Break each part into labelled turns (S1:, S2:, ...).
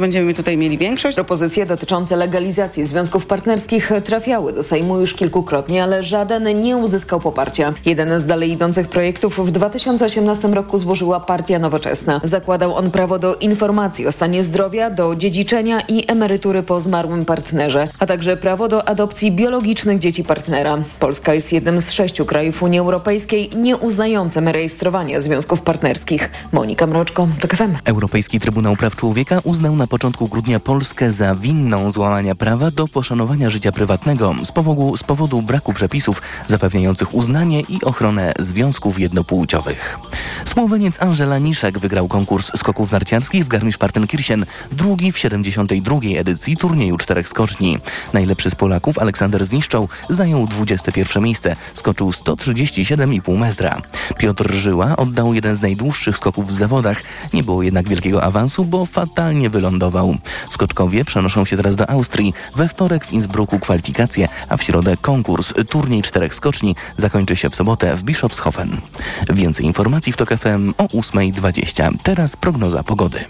S1: Będziemy tutaj mieli większość.
S2: Propozycje dotyczące legalizacji związków partnerskich trafiały do Sejmu już kilkukrotnie, ale żaden nie uzyskał poparcia. Jeden z dalej idących projektów w 2018 roku złożyła Partia Nowoczesna. Zakładał on prawo do informacji o stanie zdrowia, do dziedziczenia i emerytury po zmarłym partnerze, a także prawo do adopcji biologicznych dzieci partnera. Polska jest jednym z sześciu krajów Unii Europejskiej nie uznającym rejestrowania związków partnerskich. Monika Mroczko, TOK FM.
S3: Europejski Trybunał Praw Człowieka uznał na początku grudnia Polskę za winną złamania prawa do poszanowania życia prywatnego z powodu, z powodu braku przepisów zapewniających uznanie i ochronę związków jednopłciowych. Słoweniec Angela Niszek wygrał konkurs skoków narciarskich w Garmisch-Partenkirchen, drugi w 72. edycji turnieju czterech skoczni. Najlepszy z Polaków Aleksander Zniszczał zajął 21 miejsce, skoczył 137,5 metra. Piotr Żyła oddał jeden z najdłuższych skoków w zawodach. Nie było jednak wielkiego awansu, bo fatalnie wylądował wylądował. Skoczkowie przenoszą się teraz do Austrii. We wtorek w Innsbrucku kwalifikacje, a w środę konkurs. Turniej czterech skoczni zakończy się w sobotę w Bischofshofen. Więcej informacji w TOK FM o 8.20. Teraz prognoza pogody.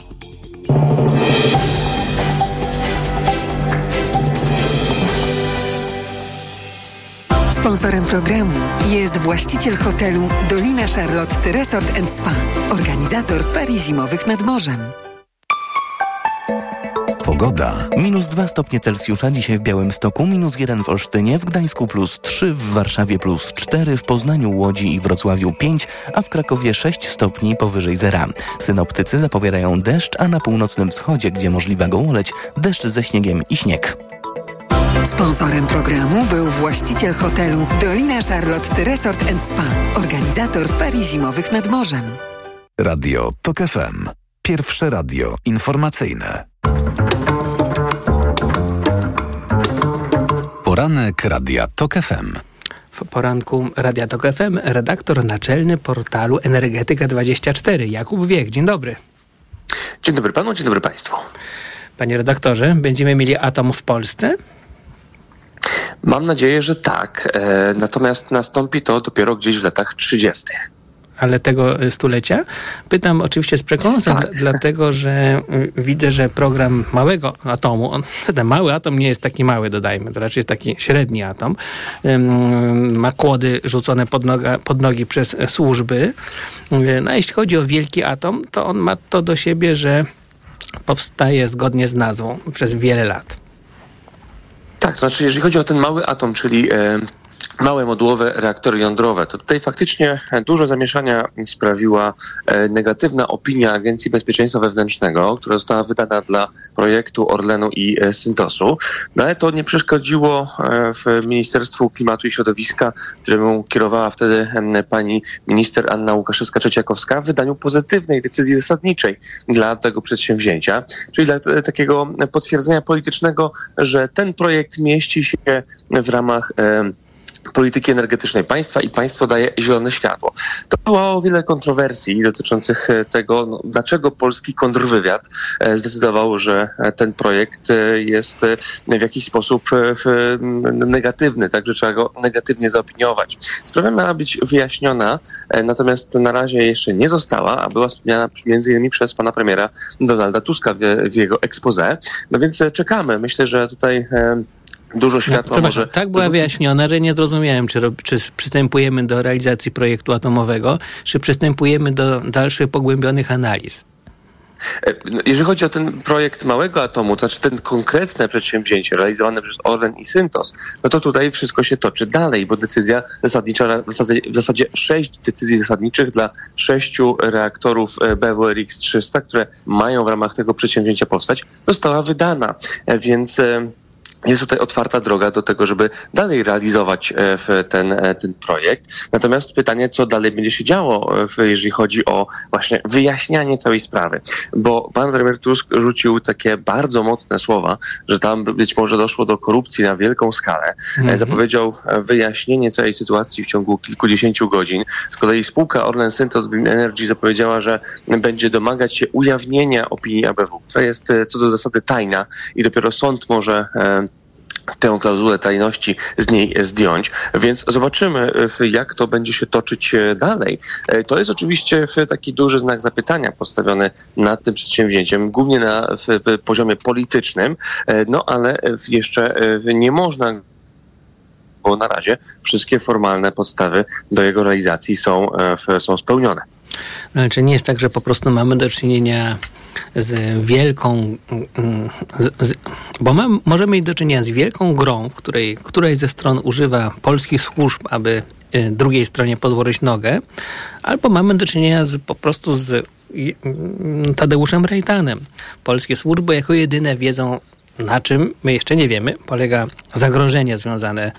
S4: Sponsorem programu jest właściciel hotelu Dolina Charlotte Resort Spa, organizator ferii zimowych nad morzem.
S3: Pogoda. Minus 2 stopnie Celsjusza dzisiaj w Białymstoku, minus 1 w Olsztynie, w Gdańsku plus 3, w Warszawie plus 4, w Poznaniu, Łodzi i Wrocławiu 5, a w Krakowie 6 stopni powyżej zera. Synoptycy zapowiadają deszcz, a na północnym wschodzie, gdzie możliwa gołoleć, deszcz ze śniegiem i śnieg.
S4: Sponsorem programu był właściciel hotelu Dolina Charlotte Resort Spa, organizator ferii zimowych nad morzem.
S5: Radio TOK FM. Pierwsze radio informacyjne. Poranek Radia TOK FM.
S6: W poranku Radia TOK FM redaktor naczelny portalu Energetyka24 Jakub Wiech. Dzień dobry.
S7: Dzień dobry panu, dzień dobry państwu.
S6: Panie redaktorze, będziemy mieli atom w Polsce?
S7: Mam nadzieję, że tak. E, natomiast nastąpi to dopiero gdzieś w latach 30
S6: ale tego stulecia. Pytam oczywiście z przekąsem, tak. dlatego że y, widzę, że program małego atomu, on, ten mały atom nie jest taki mały, dodajmy, to raczej jest taki średni atom, ma kłody rzucone pod, noga, pod nogi przez służby. No a jeśli chodzi o wielki atom, to on ma to do siebie, że powstaje zgodnie z nazwą przez wiele lat.
S7: Tak, to znaczy jeżeli chodzi o ten mały atom, czyli e, małe modułowe reaktory jądrowe. To tutaj faktycznie dużo zamieszania sprawiła e, negatywna opinia Agencji Bezpieczeństwa Wewnętrznego, która została wydana dla projektu Orlenu i e, Syntosu. No ale to nie przeszkodziło e, w Ministerstwu Klimatu i Środowiska, któremu kierowała wtedy pani minister Anna Łukaszewska-Trzeciakowska, w wydaniu pozytywnej decyzji zasadniczej dla tego przedsięwzięcia, czyli dla takiego potwierdzenia politycznego, że ten projekt mieści się w ramach polityki energetycznej państwa i państwo daje zielone światło. To było wiele kontrowersji dotyczących e, tego, no, dlaczego polski kontrwywiad e, zdecydował, że e, ten projekt jest w jakiś sposób negatywny, także trzeba go negatywnie zaopiniować. Sprawa miała być wyjaśniona, natomiast na razie jeszcze nie została, a była wspomniana między innymi przez pana premiera Donalda Tuska w, w jego expose. No więc czekamy. Myślę, że tutaj dużo światła
S6: no,
S7: może...
S6: Tak była wyjaśniona, że nie zrozumiałem, czy, czy przystępujemy do realizacji projektu atomowego, czy przystępujemy do dalszych pogłębionych analiz.
S7: E, no, jeżeli chodzi o ten projekt małego atomu, to znaczy ten konkretne przedsięwzięcie realizowane przez Orlen i Syntos, no to tutaj wszystko się toczy dalej, bo decyzja zasadnicza, w zasadzie, w zasadzie sześć decyzji zasadniczych dla sześciu reaktorów e, BWRX 300, które mają w ramach tego przedsięwzięcia powstać, została wydana. E, więc jest tutaj otwarta droga do tego, żeby dalej realizować e, ten, e, ten projekt. Natomiast pytanie, co dalej będzie się działo, e, jeżeli chodzi o właśnie wyjaśnianie całej sprawy. Bo pan premier Tusk rzucił takie bardzo mocne słowa, że tam być może doszło do korupcji na wielką skalę. Mhm. Zapowiedział wyjaśnienie całej sytuacji w ciągu kilkudziesięciu godzin. Z kolei spółka Orlen Synthos Green Energy zapowiedziała, że będzie domagać się ujawnienia opinii ABW, która jest co do zasady tajna i dopiero sąd może tę klauzulę tajności z niej zdjąć, więc zobaczymy, jak to będzie się toczyć dalej. To jest oczywiście taki duży znak zapytania postawiony nad tym przedsięwzięciem, głównie na poziomie politycznym, no ale jeszcze nie można bo na razie wszystkie formalne podstawy do jego realizacji są, są spełnione.
S6: No, czy nie jest tak, że po prostu mamy do czynienia z wielką, z, z, bo mamy, możemy mieć do czynienia z wielką grą, w której któraś ze stron używa polskich służb, aby y, drugiej stronie podłożyć nogę, albo mamy do czynienia z, po prostu z Tadeuszem Rejtanem. Polskie służby jako jedyne wiedzą, na czym my jeszcze nie wiemy, polega zagrożenie związane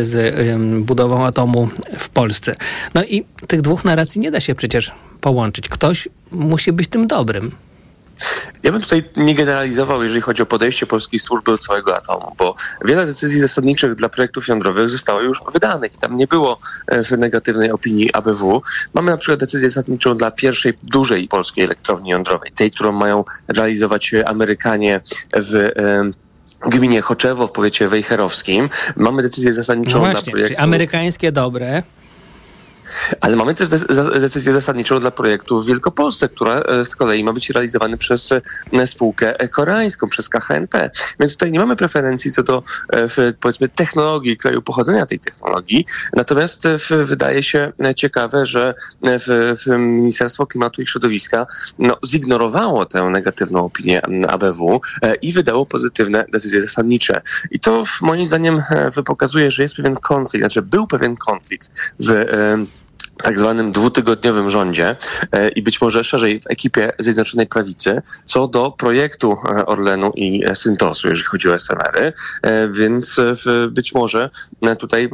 S6: z budową atomu w Polsce. No i tych dwóch narracji nie da się przecież połączyć. Ktoś musi być tym dobrym.
S7: Ja bym tutaj nie generalizował, jeżeli chodzi o podejście polskiej służby do całego atomu, bo wiele decyzji zasadniczych dla projektów jądrowych zostało już wydanych. Tam nie było w negatywnej opinii ABW. Mamy na przykład decyzję zasadniczą dla pierwszej dużej polskiej elektrowni jądrowej, tej, którą mają realizować Amerykanie w gminie Choczewo w powiecie wejherowskim. Mamy decyzję zasadniczą
S6: no właśnie,
S7: dla projektu...
S6: Czyli amerykańskie dobre,
S7: ale mamy też decyzję zasadniczą dla projektu w Wielkopolsce, która e, z kolei ma być realizowany przez e, spółkę koreańską, przez KHNP. Więc tutaj nie mamy preferencji co do e, powiedzmy technologii, kraju pochodzenia tej technologii. Natomiast wydaje się ciekawe, że Ministerstwo Klimatu i Środowiska no, zignorowało tę negatywną opinię ABW i wydało pozytywne decyzje zasadnicze. I to moim zdaniem pokazuje, że jest pewien konflikt, znaczy był pewien konflikt w tak zwanym dwutygodniowym rządzie e, i być może szerzej w ekipie Zjednoczonej Prawicy co do projektu e, Orlenu i Syntosu, jeżeli chodzi o SMR-y, e, więc być może tutaj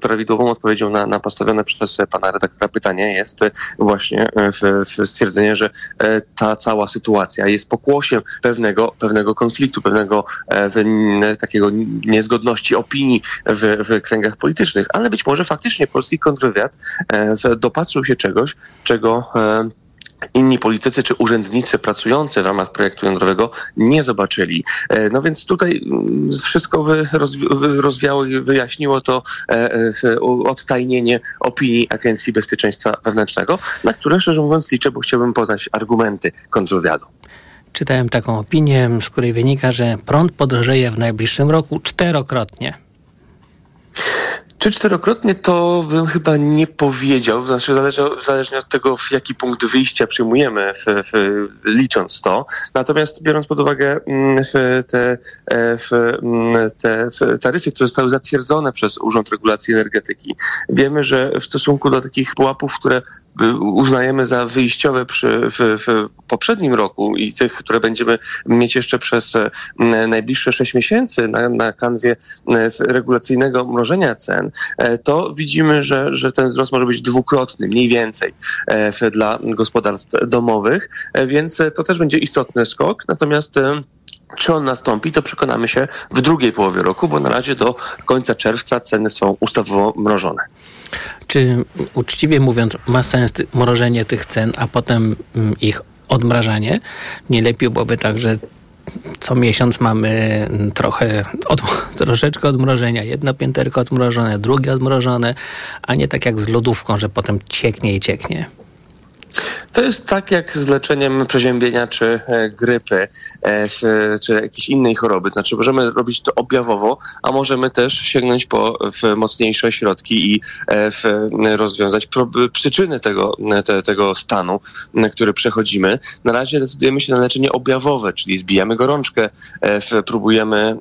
S7: prawidłową odpowiedzią na, na postawione przez pana redaktora pytanie jest właśnie stwierdzenie, że ta cała sytuacja jest pokłosiem pewnego, pewnego konfliktu, pewnego takiego niezgodności opinii w, w kręgach politycznych, ale być może faktycznie polski kontrwywiad dopatrzył się czegoś, czego e, inni politycy czy urzędnicy pracujący w ramach projektu jądrowego nie zobaczyli. E, no więc tutaj mm, wszystko rozwiało i wyjaśniło to e, odtajnienie opinii Agencji Bezpieczeństwa Wewnętrznego, na które szczerze mówiąc liczę, bo chciałbym poznać argumenty kontrwywiadu.
S6: Czytałem taką opinię, z której wynika, że prąd podrożeje w najbliższym roku czterokrotnie.
S7: Czy czterokrotnie to bym chyba nie powiedział, znaczy zależy, zależnie od tego, w jaki punkt wyjścia przyjmujemy, w, w, licząc to. Natomiast biorąc pod uwagę mm, te, e, mm, te taryfy, które zostały zatwierdzone przez Urząd Regulacji Energetyki, wiemy, że w stosunku do takich pułapów, które uznajemy za wyjściowe przy, w, w poprzednim roku i tych, które będziemy mieć jeszcze przez mm, najbliższe sześć miesięcy na, na kanwie regulacyjnego mrożenia cen, E, to widzimy, że, że ten wzrost może być dwukrotny, mniej więcej e, dla gospodarstw domowych, e, więc to też będzie istotny skok. Natomiast czy on nastąpi, to przekonamy się w drugiej połowie roku, bo na razie do końca czerwca ceny są ustawowo mrożone.
S6: Czy uczciwie mówiąc, ma sens mrożenie tych cen, a potem mm, ich odmrażanie? Nie lepiej byłoby tak, że co miesiąc mamy trochę, od, troszeczkę odmrożenia. Jedno pięterko odmrożone, drugie odmrożone, a nie tak jak z lodówką, że potem cieknie i cieknie.
S7: To jest tak jak z leczeniem przeziębienia czy e, grypy, e, czy jakiejś innej choroby. Znaczy możemy robić to objawowo, a możemy też sięgnąć po mocniejsze środki i e, rozwiązać przyczyny tego, te, tego stanu, który przechodzimy. Na razie decydujemy się na leczenie objawowe, czyli zbijamy gorączkę, próbujemy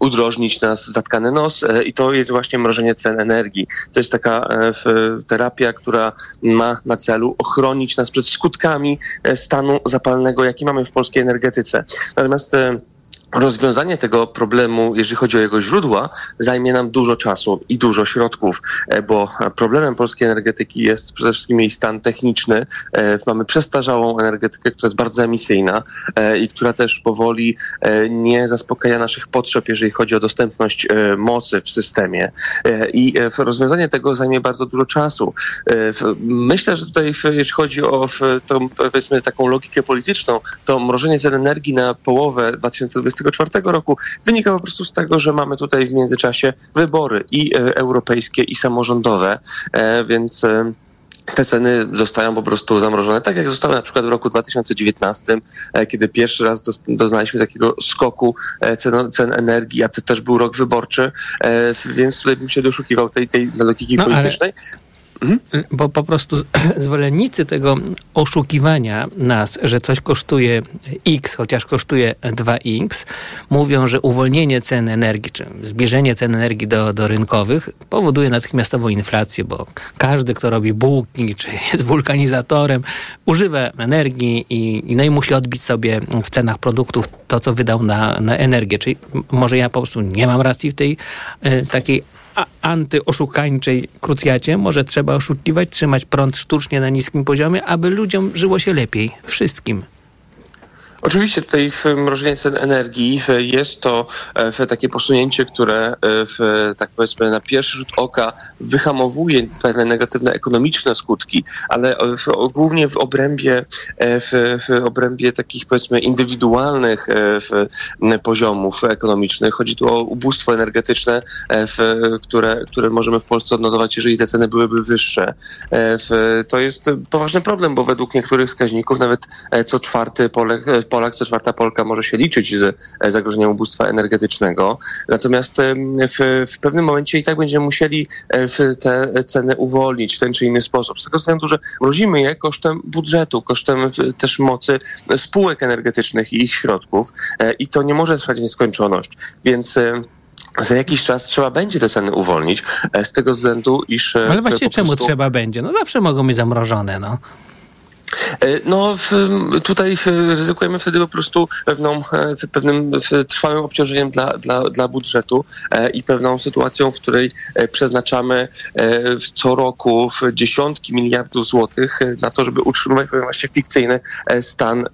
S7: udrożnić nas zatkany nos i to jest właśnie mrożenie cen energii. To jest taka terapia, która ma na celu ochronić nas przed skutkami e, stanu zapalnego, jaki mamy w polskiej energetyce. Natomiast e, rozwiązanie tego problemu, jeżeli chodzi o jego źródła, zajmie nam dużo czasu i dużo środków, e, bo problemem polskiej energetyki jest przede wszystkim jej stan techniczny. E, mamy przestarzałą energetykę, która jest bardzo emisyjna e, i która też powoli nie zaspokaja naszych potrzeb, jeżeli chodzi o dostępność mocy w systemie. I rozwiązanie tego zajmie bardzo dużo czasu. Myślę, że tutaj, jeśli chodzi o tą, powiedzmy, taką logikę polityczną, to mrożenie cen energii na połowę 2020 2024 roku, wynika po prostu z tego, że mamy tutaj w międzyczasie wybory i europejskie, i samorządowe, więc te ceny zostają po prostu zamrożone, tak jak zostały na przykład w roku 2019, e, kiedy pierwszy raz doznaliśmy takiego skoku e, cen, cen energii, a to też był rok wyborczy, e, więc tutaj bym się doszukiwał tej, tej logiki no, politycznej.
S6: Bo po prostu zwolennicy tego oszukiwania nas, że coś kosztuje X, chociaż kosztuje 2X, mówią, że uwolnienie cen energii, czy zbliżenie cen energii do, do rynkowych powoduje natychmiastową inflację, bo każdy, kto robi bułki, czy jest wulkanizatorem, używa energii i, i, no i musi odbić sobie w cenach produktów to, co wydał na, na energię. Czyli może ja po prostu nie mam racji w tej y, takiej antyoszukańczej krucjacie. Może trzeba oszukiwać, trzymać prąd sztucznie na niskim poziomie, aby ludziom żyło się lepiej. Wszystkim.
S7: Oczywiście tutaj w mrożenie cen energii jest to e, takie posunięcie, które e, w, tak powiedzmy na pierwszy rzut oka wyhamowuje pewne negatywne ekonomiczne skutki, ale w, głównie w obrębie, e, w, w obrębie takich powiedzmy indywidualnych poziomów ekonomicznych. Chodzi tu o ubóstwo energetyczne, które, które możemy w Polsce odnotować, jeżeli te ceny byłyby wyższe. To jest poważny problem, bo według niektórych wskaźników nawet co czwarty Polek, Polak, co czwarta Polka może się liczyć z e, zagrożeniem ubóstwa energetycznego. Natomiast w, w pewnym momencie i tak będziemy musieli e, te ceny uwolnić w ten czy inny sposób. Z tego względu, że mrozimy je kosztem budżetu, kosztem też mocy spółek energetycznych i ich środków e, i to nie może trwać w nieskończoność. Więc za jakiś czas trzeba będzie te ceny uwolnić, z tego względu, iż...
S6: Ale właśnie czemu prostu... trzeba będzie? No zawsze mogą być zamrożone, no.
S7: E, no tutaj ryzykujemy wtedy po prostu pewną, e, pewnym trwałym obciążeniem dla, dla, dla budżetu e, i pewną sytuacją, w której przeznaczamy co roku dziesiątki miliardów złotych na to, żeby utrzymywać pewien właśnie fikcyjny stan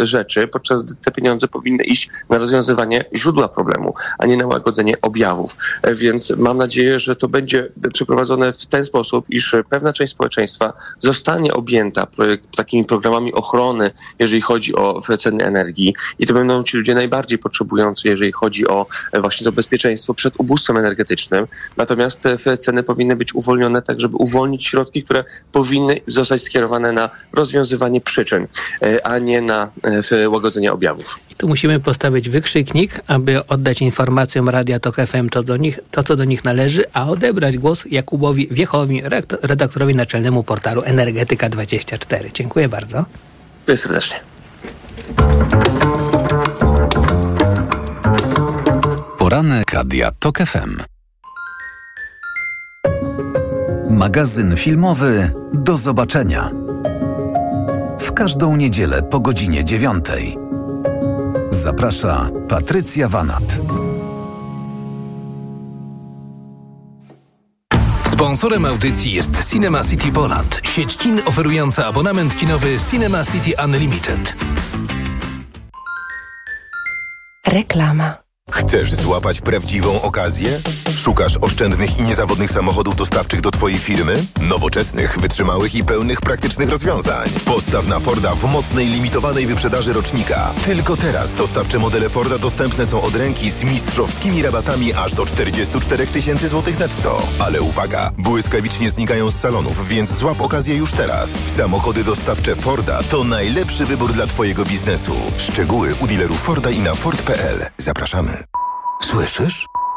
S7: rzeczy, podczas gdy te pieniądze powinny iść na rozwiązywanie źródła problemu, a nie na łagodzenie objawów. Więc mam nadzieję, że to będzie przeprowadzone w ten sposób, iż pewna część społeczeństwa zostanie objęta projekt takimi programami ochrony, jeżeli chodzi o ceny energii i to będą ci ludzie najbardziej potrzebujący, jeżeli chodzi o e, właśnie to bezpieczeństwo przed ubóstwem energetycznym. Natomiast te ceny powinny być uwolnione tak, żeby uwolnić środki, które powinny zostać skierowane na rozwiązywanie przyczyn, e, a nie na e, łagodzenie objawów.
S6: I tu musimy postawić wykrzyknik, aby oddać informacjom Radia Tok FM to, do nich, to, co do nich należy, a odebrać głos Jakubowi Wiechowi, redaktorowi naczelnemu portalu Energetyka24. Dziękuję bardzo.
S7: Dziękuję serdecznie.
S5: Poranek Radia TOK FM. Magazyn filmowy Do zobaczenia. W każdą niedzielę po godzinie dziewiątej. Zaprasza Patrycja Wanat. Sponsorem audycji jest Cinema City Poland, sieć kin oferująca abonament kinowy Cinema City Unlimited.
S1: Reklama.
S8: Chcesz złapać prawdziwą okazję? Szukasz oszczędnych i niezawodnych samochodów dostawczych do Twojej firmy? Nowoczesnych, wytrzymałych i pełnych praktycznych rozwiązań. Postaw na Forda w mocnej, limitowanej wyprzedaży rocznika. Tylko teraz dostawcze modele Forda dostępne są od ręki z mistrzowskimi rabatami aż do 44 tysięcy złotych netto. Ale uwaga, błyskawicznie znikają z salonów, więc złap okazję już teraz. Samochody dostawcze Forda to najlepszy wybór dla Twojego biznesu. Szczegóły u dealerów Forda i na Ford.pl. Zapraszamy.
S5: Słyszysz?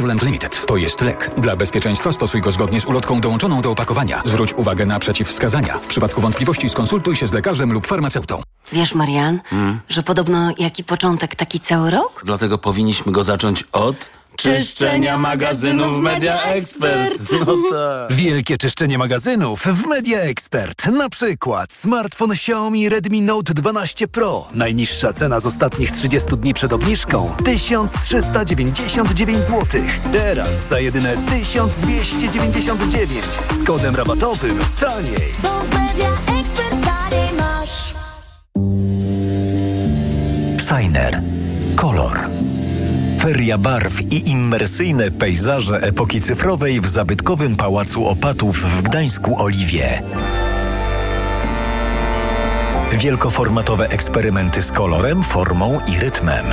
S5: Ireland Limited. To jest lek. Dla bezpieczeństwa stosuj go zgodnie zgodnie z ulotką dołączoną do opakowania. Zwróć uwagę na przeciwwskazania. W przypadku wątpliwości skonsultuj się z lekarzem lub farmaceutą.
S1: Wiesz, Marian, hmm? że podobno jaki początek, taki cały rok?
S9: Dlatego powinniśmy go zacząć od czyszczenia magazynów Media Expert. No tak.
S10: Wielkie czyszczenie magazynów w Media Expert. Na przykład smartfon Xiaomi Redmi Note 12 Pro. Najniższa cena z ostatnich 30 dni przed obniżką 1399 zł. Teraz za jedyne 1299 z kodem rabatowym taniej.
S11: Bo w Media Expert taniej masz.
S10: Signer. Kolor. Feria barw i immersyjne pejzaże epoki cyfrowej w zabytkowym Pałacu Opatów w Gdańsku Oliwie. Wielkoformatowe eksperymenty z kolorem, formą i rytmem.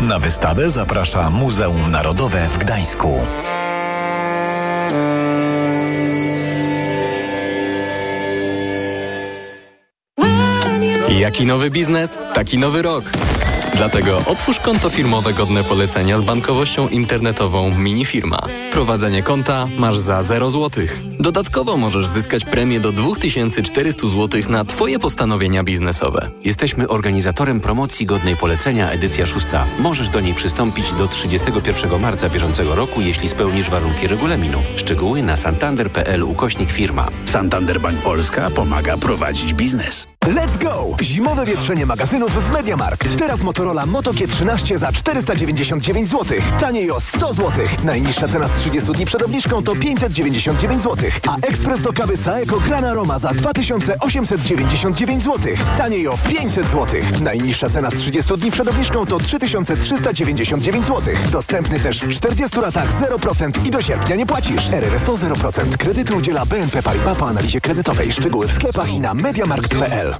S10: Na wystawę zaprasza Muzeum Narodowe w Gdańsku.
S12: Jaki nowy biznes, taki nowy rok. Dlatego otwórz konto firmowe godne polecenia z bankowością internetową Minifirma. Prowadzenie konta masz za 0 zł. Dodatkowo możesz zyskać premię do 2400 zł na Twoje postanowienia biznesowe.
S13: Jesteśmy organizatorem promocji godnej polecenia edycja szósta. Możesz do niej przystąpić do 31 marca bieżącego roku, jeśli spełnisz warunki regulaminu. Szczegóły na santander.pl ukośnik firma.
S10: Santander Bank Polska pomaga prowadzić biznes.
S14: Let's go! Zimowe wietrzenie magazynów w Mediamarkt. Teraz Motorola Moto G13 za 499 zł. Taniej o 100 zł. Najniższa cena z 30 dni przed obniżką to 599 zł. A ekspres do kawy Saeco Grana Roma za 2899 zł. Taniej o 500 zł. Najniższa cena z 30 dni przed obniżką to 3399 zł. Dostępny też w 40 latach 0% i do sierpnia nie płacisz. RRSO 0%. Kredyty udziela BNP Paribas po analizie kredytowej. Szczegóły w sklepach i na mediamarkt.pl.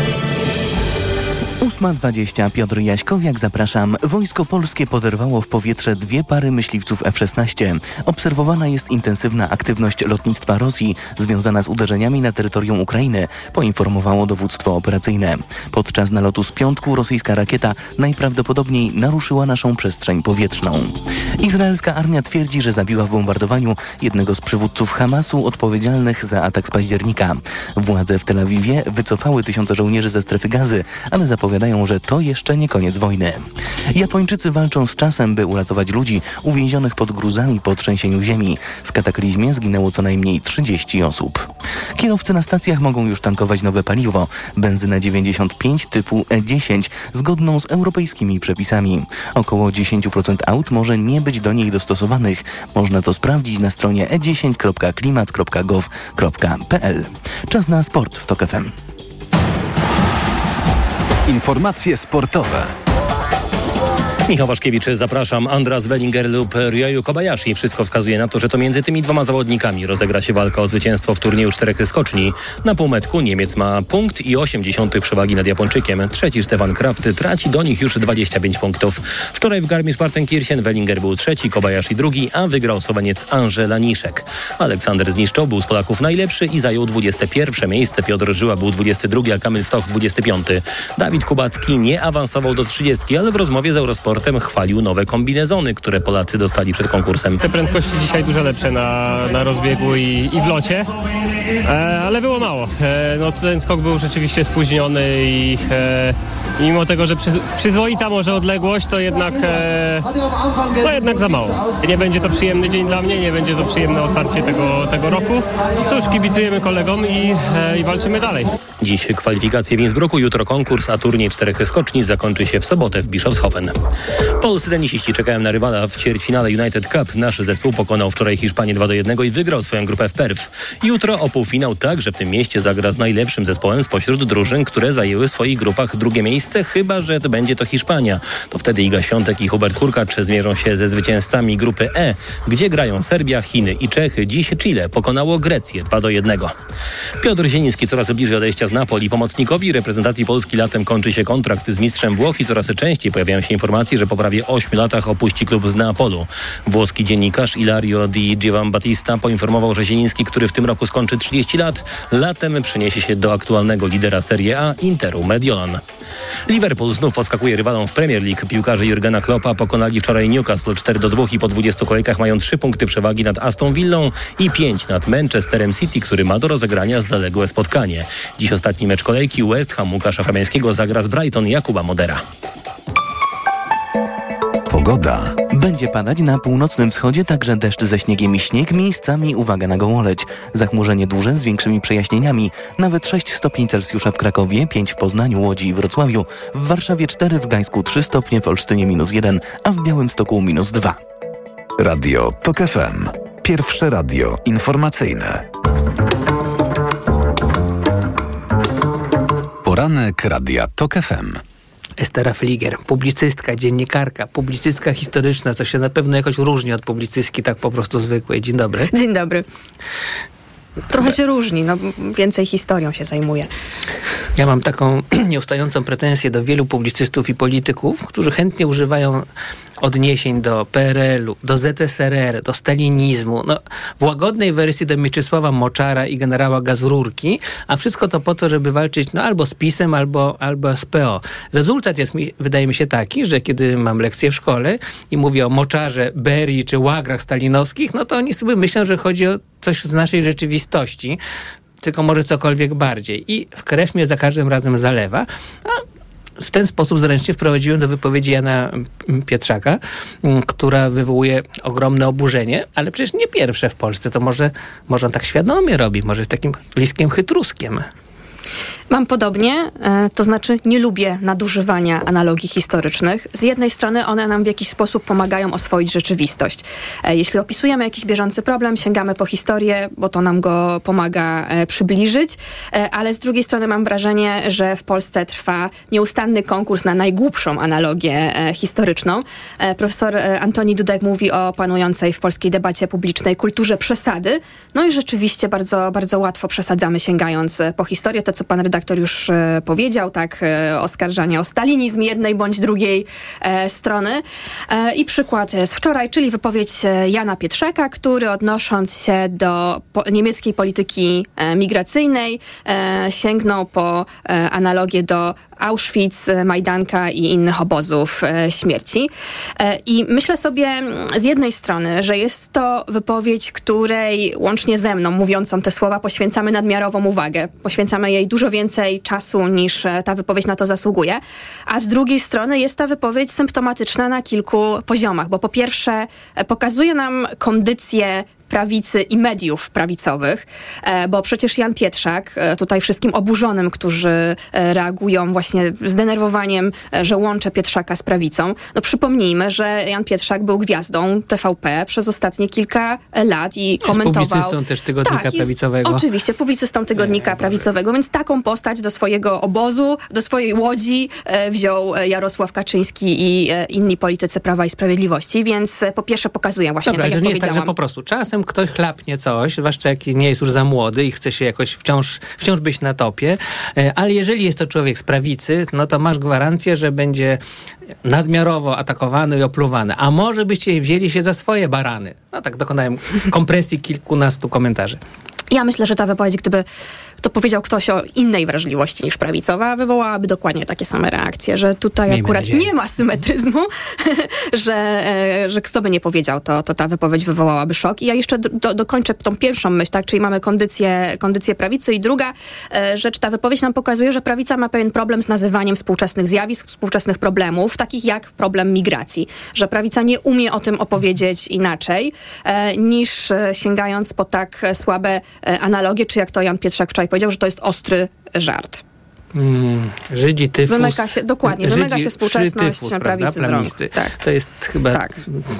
S3: 8.20 Piotr Jaśkowiak, zapraszam. Wojsko polskie poderwało w powietrze dwie pary myśliwców F-16. Obserwowana jest intensywna aktywność lotnictwa Rosji związana z uderzeniami na terytorium Ukrainy, poinformowało dowództwo operacyjne. Podczas nalotu z piątku rosyjska rakieta najprawdopodobniej naruszyła naszą przestrzeń powietrzną. Izraelska armia twierdzi, że zabiła w bombardowaniu jednego z przywódców Hamasu odpowiedzialnych za atak z października. Władze w Tel Awiwie wycofały tysiące żołnierzy ze strefy gazy, ale zapowiadają, że to jeszcze nie koniec wojny. Japończycy walczą z czasem, by uratować ludzi uwięzionych pod gruzami po trzęsieniu ziemi. W kataklizmie zginęło co najmniej 30 osób. Kierowcy na stacjach mogą już tankować nowe paliwo, benzynę 95 typu E10, zgodną z europejskimi przepisami. Około 10% aut może nie być do niej dostosowanych. Można to sprawdzić na stronie e10.klimat.gov.pl. Czas na sport w TOK FM.
S10: Informacje sportowe.
S15: Michał Waszkiewicz, zapraszam. Andras Wellinger lub Ryoyu Kobayashi. Wszystko wskazuje na to, że to między tymi dwoma zawodnikami rozegra się walka o zwycięstwo w turnieju czterech skoczni. Na półmetku Niemiec ma punkt i 80 przewagi nad Japończykiem. Trzeci Stefan Kraft traci do nich już 25 punktów. Wczoraj w Garmisch-Partenkirchen Wellinger był trzeci, Kobayashi drugi, a wygrał Słoweniec Angela Niszek. Aleksander Zniszczoł był z Polaków najlepszy i zajął 21 miejsce. Piotr Żyła był 22, a Kamil Stoch 25. Dawid Kubacki nie awansował do 30, ale w rozmowie z Eurosport chwalił nowe kombinezony, które Polacy dostali przed konkursem.
S16: Te prędkości dzisiaj dużo lepsze na, na rozbiegu i, i w locie, e, ale było mało. E, no, ten skok był rzeczywiście spóźniony i e, mimo tego, że przy, przyzwoita może odległość, to jednak, e, no, jednak za mało. Nie będzie to przyjemny dzień dla mnie, nie będzie to przyjemne otwarcie tego, tego roku. Cóż, kibicujemy kolegom i, e, i walczymy dalej.
S15: Dziś kwalifikacje w Innsbrucku, jutro konkurs, a turniej czterech skoczni zakończy się w sobotę w Bischofshofen. Polscy tenisiści czekają na rywala w ćwierćfinale United Cup. Nasz zespół pokonał wczoraj Hiszpanię 2 do 1 i wygrał swoją grupę w Perw. Jutro o półfinał także w tym mieście zagra z najlepszym zespołem spośród drużyn, które zajęły w swoich grupach drugie miejsce, chyba że to będzie to Hiszpania. To wtedy Iga Świątek i Hubert Hurkacz zmierzą się ze zwycięzcami grupy E, gdzie grają Serbia, Chiny i Czechy. Dziś Chile pokonało Grecję 2 do 1. Piotr Zieliński coraz bliżej odejścia z Napoli. Pomocnikowi reprezentacji Polski latem kończy się kontrakt z mistrzem Włoch i coraz częściej pojawiają się informacje, że po prawie 8 latach opuści klub z Neapolu. Włoski dziennikarz Ilario Di Giovanbattista poinformował, że Zieliński, który w tym roku skończy 30 lat, latem przeniesie się do aktualnego lidera Serie A Interu Mediolan. Liverpool znów odskakuje rywalom w Premier League. Piłkarze Jurgena Kloppa pokonali wczoraj Newcastle 4 do 2 i po 20 kolejkach mają 3 punkty przewagi nad Aston Villą i 5 nad Manchesterem City, który ma do rozegrania zaległe spotkanie. Dziś ostatni mecz kolejki West Ham Łukasza Fabiańskiego zagra z Brighton Jakuba Modera.
S8: Pogoda.
S3: Będzie padać na północnym wschodzie także deszcz ze śniegiem i śnieg, miejscami uwaga na gołoleć. Zachmurzenie duże z większymi przejaśnieniami. Nawet 6 stopni Celsjusza w Krakowie, 5 w Poznaniu, Łodzi i Wrocławiu. W Warszawie 4, w Gdańsku 3 stopnie, w Olsztynie minus 1, a w Białymstoku minus 2.
S8: Radio TOK FM. Pierwsze radio informacyjne. Poranek Radia TOK FM.
S6: Estera Fliger, publicystka, dziennikarka, publicystka historyczna, co się na pewno jakoś różni od publicystki tak po prostu zwykłej. Dzień dobry.
S17: Dzień dobry. Trochę się różni, no więcej historią się zajmuje.
S6: Ja mam taką nieustającą pretensję do wielu publicystów i polityków, którzy chętnie używają odniesień do PRL-u, do ZSRR, do stalinizmu, no, w łagodnej wersji do Mieczysława Moczara i generała Gazururki, a wszystko to po to, żeby walczyć no, albo z PiSem, albo, albo z PO. Rezultat jest, mi, wydaje mi się taki, że kiedy mam lekcję w szkole i mówię o Moczarze, Berii czy łagrach stalinowskich, no to oni sobie myślą, że chodzi o coś z naszej rzeczywistości, tylko może cokolwiek bardziej. I w krew mnie za każdym razem zalewa. A w ten sposób zręcznie wprowadziłem do wypowiedzi Jana Pietrzaka, która wywołuje ogromne oburzenie, ale przecież nie pierwsze w Polsce. To może, może on tak świadomie robi, może jest takim bliskim chytruskiem.
S17: Mam podobnie, e, to znaczy nie lubię nadużywania analogii historycznych. Z jednej strony one nam w jakiś sposób pomagają oswoić rzeczywistość. E, Jeśli opisujemy jakiś bieżący problem, sięgamy po historię, bo to nam go pomaga e, przybliżyć, ale z drugiej strony mam wrażenie, że w Polsce trwa nieustanny konkurs na najgłupszą analogię historyczną. Profesor Antoni Dudek mówi o panującej w polskiej debacie publicznej kulturze przesady. No i rzeczywiście bardzo, bardzo łatwo przesadzamy sięgając po historię. To, co pan redaktor już e, powiedział, tak, e, oskarżania o stalinizm jednej bądź drugiej e, strony. I przykład z wczoraj, czyli wypowiedź Jana Pietrzaka, który odnosząc się do niemieckiej polityki migracyjnej sięgnął po analogię do Auschwitz, Majdanka i innych obozów e, śmierci. E, I myślę sobie mm, z jednej strony, że jest to wypowiedź, której łącznie ze mną, mówiącą te słowa, poświęcamy nadmiarową uwagę. Poświęcamy jej dużo więcej czasu niż e, ta wypowiedź na to zasługuje. A z drugiej strony jest ta wypowiedź symptomatyczna na kilku poziomach, bo po pierwsze pokazuje nam kondycję prawicy i mediów prawicowych, e, bo przecież Jan Pietrzak, e, tutaj wszystkim oburzonym, którzy e, reagują właśnie zdenerwowaniem, że łączę Pietrzaka z prawicą, no przypomnijmy, że Jan Pietrzak był gwiazdą TVP przez ostatnie kilka lat i
S6: Jest
S17: komentował...
S6: publicystą też tygodnika
S17: Tak, jest
S6: prawicowego.
S17: Oczywiście, publicystą tygodnika prawicowego, więc taką postać do swojego obozu, do swojej łodzi wziął Jarosław Kaczyński i inni politycy Prawa i Sprawiedliwości, więc po pierwsze pokazuje właśnie,
S6: Dobra,
S17: tak
S6: że nie jest tak, że po prostu czasem ktoś chlapnie coś, zwłaszcza jak nie jest już za młody i chce się jakoś wciąż, wciąż być na topie, e, ale jeżeli jest to człowiek z prawicy, no to masz gwarancję, że będzie nadmiarowo atakowany i opluwany. A może byście wzięli się za swoje barany. No tak dokonałem kompresji kilkunastu komentarzy.
S17: Ja myślę, że ta wypowiedź, gdyby to powiedział ktoś o innej wrażliwości niż prawicowa, wywołałaby dokładnie takie same reakcje, że tutaj
S6: Miejmy
S17: akurat
S6: nadzieję.
S17: nie ma symetryzmu, że, e, że kto by nie powiedział, to, to ta wypowiedź wywołałaby szok. I ja jeszcze do, do, dokończę tą pierwszą myśl, tak, czyli mamy kondycję, kondycję prawicy i druga e, rzecz, ta wypowiedź nam pokazuje, że prawica ma pewien problem z nazywaniem współczesnych zjawisk, współczesnych problemów, takich jak problem migracji, że prawica nie umie o tym opowiedzieć inaczej, e, niż sięgając po tak słabe e, analogie, czy jak to Jan Pietrzak wczoraj powiedział, że to jest ostry żart.
S6: Mm, Żydzi, tyfus.
S17: Wymyka się- dokładnie,
S6: Żydzi
S17: wymyka się współczesność
S6: tyfus,
S17: na
S6: prawda,
S17: prawicy
S6: plamisty.
S17: Tak.
S6: To jest chyba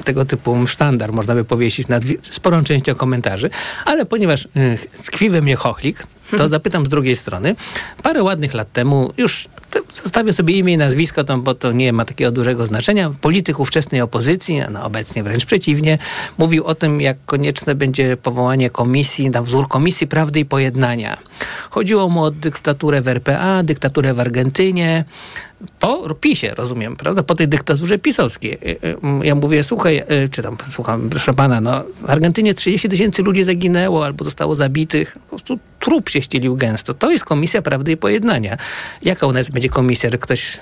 S6: tego typu sztandar, można by powiesić nad sporą częścią komentarzy, ale ponieważ y, tkwi we mnie chochlik, to zapytam z drugiej strony. Parę ładnych lat temu, już zostawię sobie imię i nazwisko, to, bo to nie ma takiego dużego znaczenia, polityk ówczesnej opozycji, no obecnie wręcz przeciwnie, mówił o tym, jak konieczne będzie powołanie komisji, na wzór Komisji Prawdy i Pojednania. Chodziło mu o dyktaturę w RPA, dyktaturę w Argentynie, po PiSie, rozumiem, prawda? Po tej dyktaturze pisowskiej. Y, y, ja mówię, słuchaj, y, czy tam, słucham, proszę pana, no w Argentynie 30 tysięcy ludzi zaginęło albo zostało zabitych. Po prostu trup się ścielił gęsto. To jest Komisja Prawdy i Pojednania. Jaka u nas będzie komisja, że ktoś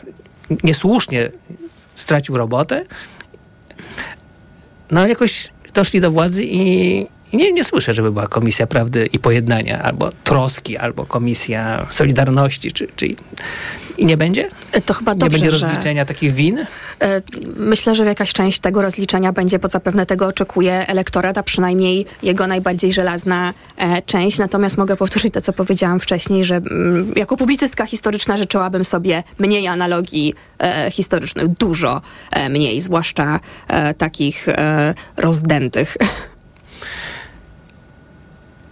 S6: niesłusznie stracił robotę? No jakoś doszli do władzy i i nie, nie słyszę, żeby była Komisja Prawdy i Pojednania, albo Troski, albo Komisja Solidarności, czy, czy i nie będzie?
S17: To chyba
S6: Nie
S17: dobrze,
S6: będzie
S17: że-
S6: rozliczenia takich win?
S17: E, Myślę, że jakaś część tego rozliczenia będzie, bo zapewne tego oczekuje elektorat, a przynajmniej jego najbardziej żelazna e, część. Natomiast mogę powtórzyć to, co powiedziałam wcześniej, że mm, jako publicystka historyczna życzyłabym sobie mniej analogii e, historycznych, dużo e, mniej, zwłaszcza e, takich e, rozdętych.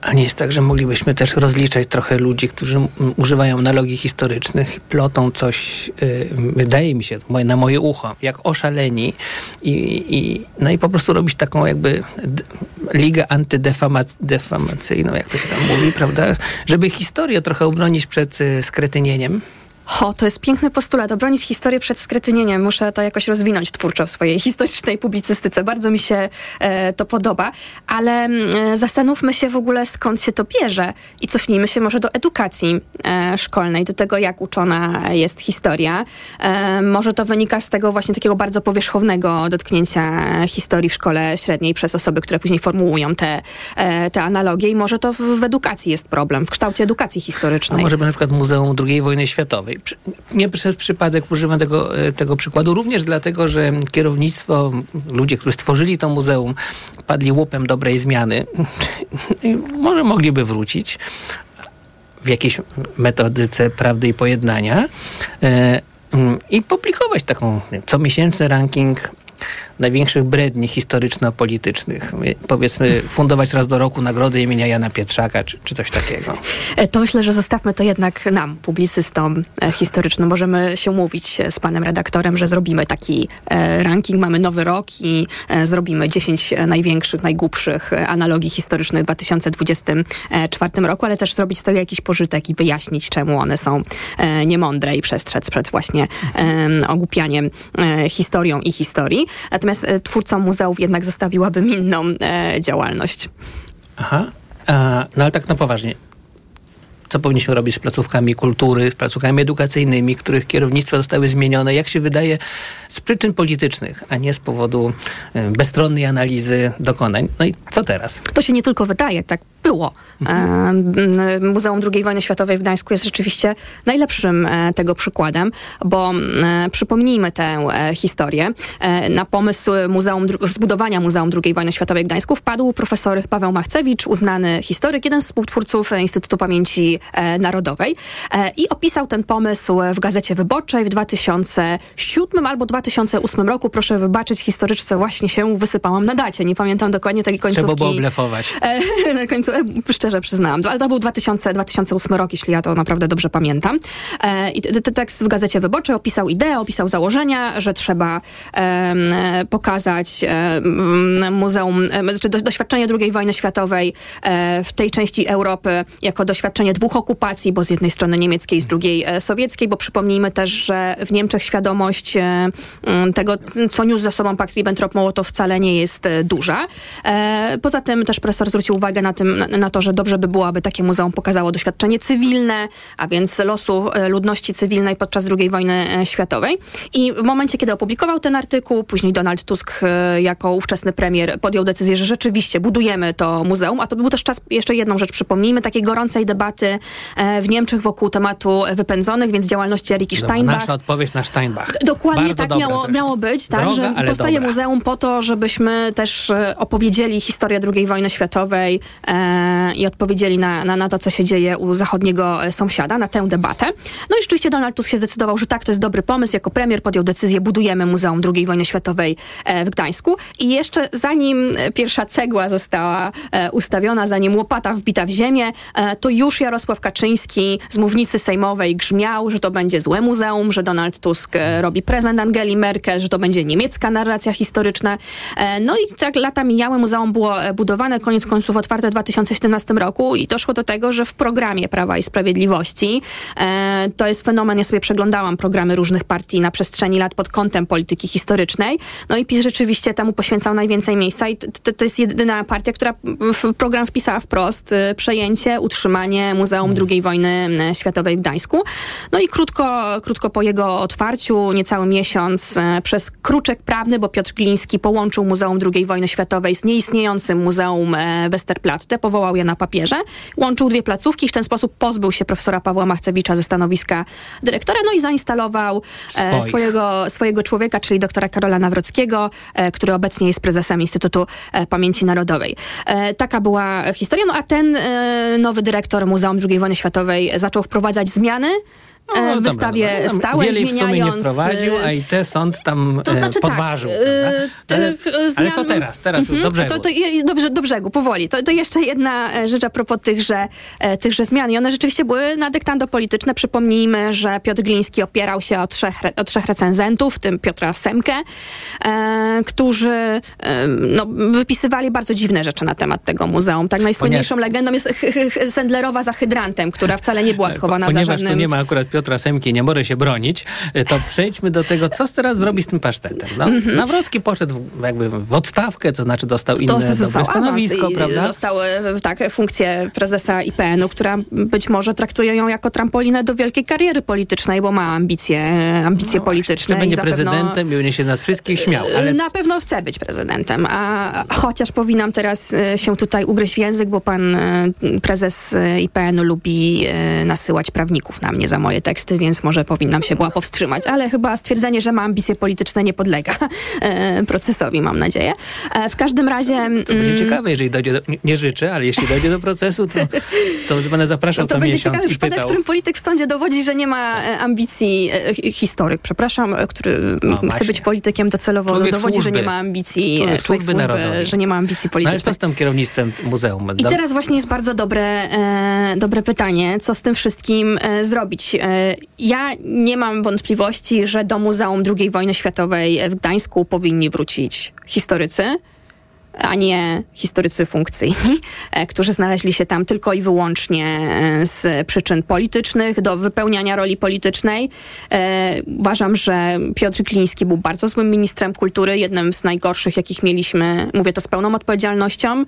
S6: A nie jest tak, że moglibyśmy też rozliczać trochę ludzi, którzy używają analogii historycznych, plotą coś, y, wydaje mi się, na moje ucho, jak oszaleni i, i, no i po prostu robić taką jakby ligę antydefamacyjną, jak się tam mówi, prawda? Żeby historię trochę obronić przed y, skretynieniem.
S17: O, to jest piękny postulat. Obronić historię przed skretynieniem. Muszę to jakoś rozwinąć twórczo w swojej historycznej publicystyce. Bardzo mi się e, to podoba. Ale mm, e, zastanówmy się w ogóle skąd się to bierze i cofnijmy się może do edukacji e, szkolnej, do tego jak uczona jest historia. E, może to wynika z tego właśnie takiego bardzo powierzchownego dotknięcia historii w szkole średniej przez osoby, które później formułują te, e, te analogie i może to w, w edukacji jest problem, w kształcie edukacji
S6: A
S17: historycznej.
S6: może by na przykład Muzeum II wojny światowej. Nie przez przypadek używam tego, e, tego przykładu, również dlatego, że kierownictwo, ludzie, którzy stworzyli to muzeum, padli łupem dobrej zmiany. Może mogliby wrócić w jakiejś metodyce prawdy i pojednania e, mm, i publikować taką comiesięczny ranking największych bredni historyczno-politycznych. Powiedzmy, fundować raz do roku nagrody imienia Jana Pietrzaka, czy, czy coś takiego.
S17: E, To myślę, że zostawmy to jednak nam, publicystom e, historycznym. Możemy się umówić e, z panem redaktorem, że zrobimy taki ranking, mamy nowy rok i zrobimy 10 największych, najgłupszych analogii historycznych w 2024 roku, ale też zrobić z tego jakiś pożytek i wyjaśnić, czemu one są niemądre i przestrzec przed właśnie ogłupianiem historią i historii. Natomiast e, twórcom muzeów jednak zostawiłabym inną e, działalność.
S6: Aha. No ale tak na poważnie. Co powinniśmy robić z placówkami kultury, z placówkami edukacyjnymi, których kierownictwa zostały zmienione, jak się wydaje, z przyczyn politycznych, a nie z powodu e, bezstronnej analizy dokonań. No i co teraz?
S17: To się nie tylko wydaje, tak było. E, Muzeum II wojny światowej w Gdańsku jest rzeczywiście najlepszym e, tego przykładem, bo e, przypomnijmy tę historię. Na pomysł muzeum, zbudowania Muzeum II wojny światowej w Gdańsku wpadł profesor Paweł Machcewicz, uznany historyk, jeden z współtwórców Instytutu Pamięci Narodowej i opisał ten pomysł w Gazecie Wyborczej w 2007 albo 2008 roku. Proszę wybaczyć, historyczce właśnie się wysypałam na dacie. Nie pamiętam dokładnie takiej końcówki.
S6: Trzeba było blefować.
S17: Na końcu, szczerze przyznałam, ale to był 2000, 2008 rok, jeśli ja to naprawdę dobrze pamiętam. E, I ten tekst w Gazecie Wyborczej opisał ideę, opisał założenia, że trzeba e, pokazać muzeum, czy do, doświadczenie II wojny światowej e, w tej części Europy jako doświadczenie dwóch okupacji, bo z jednej strony niemieckiej, z drugiej e, sowieckiej, bo przypomnijmy też, że w Niemczech świadomość e, tego, co niósł ze sobą pakt Ribbentrop-Mołotow wcale nie jest e, duża. E, Poza tym też profesor zwrócił uwagę na, tym, na, to, że dobrze by było, aby takie muzeum pokazało doświadczenie cywilne, a więc losu e, ludności cywilnej podczas II wojny e, światowej. I w momencie, kiedy opublikował ten artykuł, później Donald Tusk e, jako ówczesny premier podjął decyzję, że rzeczywiście budujemy to muzeum, a to był też czas, jeszcze jedną rzecz przypomnijmy, takiej gorącej debaty w Niemczech wokół tematu wypędzonych, więc działalności Eriki Steinbach.
S6: Nasza odpowiedź na Steinbach.
S17: Dokładnie
S6: Bardzo
S17: tak miało, miało być, tak,
S6: Droga,
S17: że powstaje
S6: dobra.
S17: muzeum po to, żebyśmy też opowiedzieli historię II wojny światowej, i odpowiedzieli na, na, na to, co się dzieje u zachodniego e, sąsiada, na tę debatę. No i rzeczywiście Donald Tusk się zdecydował, że tak, to jest dobry pomysł. Jako premier podjął decyzję, budujemy Muzeum II wojny światowej e, w Gdańsku. I jeszcze zanim e, pierwsza cegła została ustawiona, zanim łopata wbita w ziemię, to już Jarosław Kaczyński z mównicy sejmowej grzmiał, że to będzie złe muzeum, że Donald Tusk robi prezent Angeli Merkel, że to będzie niemiecka narracja historyczna. No i tak lata mijały, muzeum było budowane, koniec końców otwarte w 2017 roku i doszło do tego, że w programie Prawa i Sprawiedliwości, e, to jest fenomen, ja sobie przeglądałam programy różnych partii na przestrzeni lat pod kątem polityki historycznej, no i PiS rzeczywiście temu poświęcał najwięcej miejsca i to, to jest jedyna partia, która w program wpisała wprost e, przejęcie, utrzymanie Muzeum II wojny światowej w Gdańsku. No i krótko, krótko po jego otwarciu, niecały miesiąc, e, przez kruczek prawny, bo Piotr Gliński połączył Muzeum II wojny światowej z nieistniejącym Muzeum e, Westerplatte, powołał je na papierze, łączył dwie placówki, w ten sposób pozbył się profesora Pawła Machcewicza ze stanowiska dyrektora, no i zainstalował e, swojego, swojego człowieka, czyli doktora Karola Nawrockiego, e, który obecnie jest prezesem Instytutu e, Pamięci Narodowej. E, taka była historia, no a ten e, nowy dyrektor Muzeum II wojny światowej zaczął wprowadzać zmiany,
S6: No,
S17: w
S6: dobra,
S17: wystawie
S6: dobra. No,
S17: stałej,
S6: Wiele sumie nie
S17: zmieniając...
S6: wprowadził,
S17: e,
S6: a i te sąd tam
S17: to znaczy
S6: e, podważył.
S17: tak, e,
S6: No, ale,
S17: e,
S6: ale
S17: zmian-
S6: co teraz? Teraz
S17: Mhm.
S6: do brzegu.
S17: To, to dobrze, do brzegu, powoli. To, to jeszcze jedna e, rzecz a propos tychże, e, tychże zmian. I one rzeczywiście były na dyktando polityczne. Przypomnijmy, że Piotr Gliński opierał się o trzech, o trzech recenzentów, w tym Piotra Semkę, e, którzy e, no, wypisywali bardzo dziwne rzeczy na temat tego muzeum. Tak najsłynniejszą legendą jest ch- ch- ch- Sendlerowa za hydrantem, która wcale nie była schowana za
S6: Ponieważ
S17: żadnym...
S6: tu nie ma akurat Piotra Semki, nie może się bronić, e, to przejdźmy do tego, co teraz zrobi z tym pasztetem. No? Nawrocki poszedł w, jakby w odstawkę, to znaczy dostał inne
S17: dostał
S6: dobre stanowisko, prawda?
S17: Dostał e, tak, funkcję prezesa IPN-u, która być może traktuje ją jako trampolinę do wielkiej kariery politycznej, bo ma ambicje, ambicje polityczne.
S6: Czy będzie prezydentem i będzie się z nas wszystkich śmiał. Ale
S17: Na pewno chce być prezydentem, a chociaż powinnam teraz e, się tutaj ugryźć w język, bo pan e, prezes e, IPN-u lubi e, nasyłać prawników na mnie za moje teksty, więc może powinnam się była powstrzymać, ale chyba stwierdzenie, że ma ambicje polityczne nie podlega e, procesowi, mam nadzieję. E, W każdym razie...
S6: to będzie
S17: mm,
S6: ciekawe, jeżeli dojdzie do, nie, nie życzę, ale jeśli dojdzie do procesu, to, to będę zapraszał
S17: No to
S6: co
S17: będzie
S6: miesiąc
S17: ciekawy
S6: i
S17: przypadek, w
S6: pytał.
S17: którym polityk w sądzie dowodzi, że nie ma e, ambicji, e, hi- historyk, przepraszam, e, który chce
S6: No właśnie.
S17: być politykiem docelowo,
S6: Człowiek
S17: dowodzi, że
S6: służby.
S17: nie ma ambicji,
S6: Człowiek
S17: e, człowiek
S6: służby narodowej.
S17: że nie ma ambicji
S6: No ale co
S17: politycznych.
S6: z tym kierownictwem muzeum?
S17: I teraz właśnie jest bardzo dobre, e, dobre pytanie, co z tym wszystkim e, zrobić. E, ja nie mam wątpliwości, że do Muzeum II wojny światowej w Gdańsku powinni wrócić historycy, a nie historycy funkcyjni, e, którzy znaleźli się tam tylko i wyłącznie e, z przyczyn politycznych, do wypełniania roli politycznej. E, uważam, że Piotr Gliński był bardzo złym ministrem kultury, jednym z najgorszych, jakich mieliśmy, mówię to z pełną odpowiedzialnością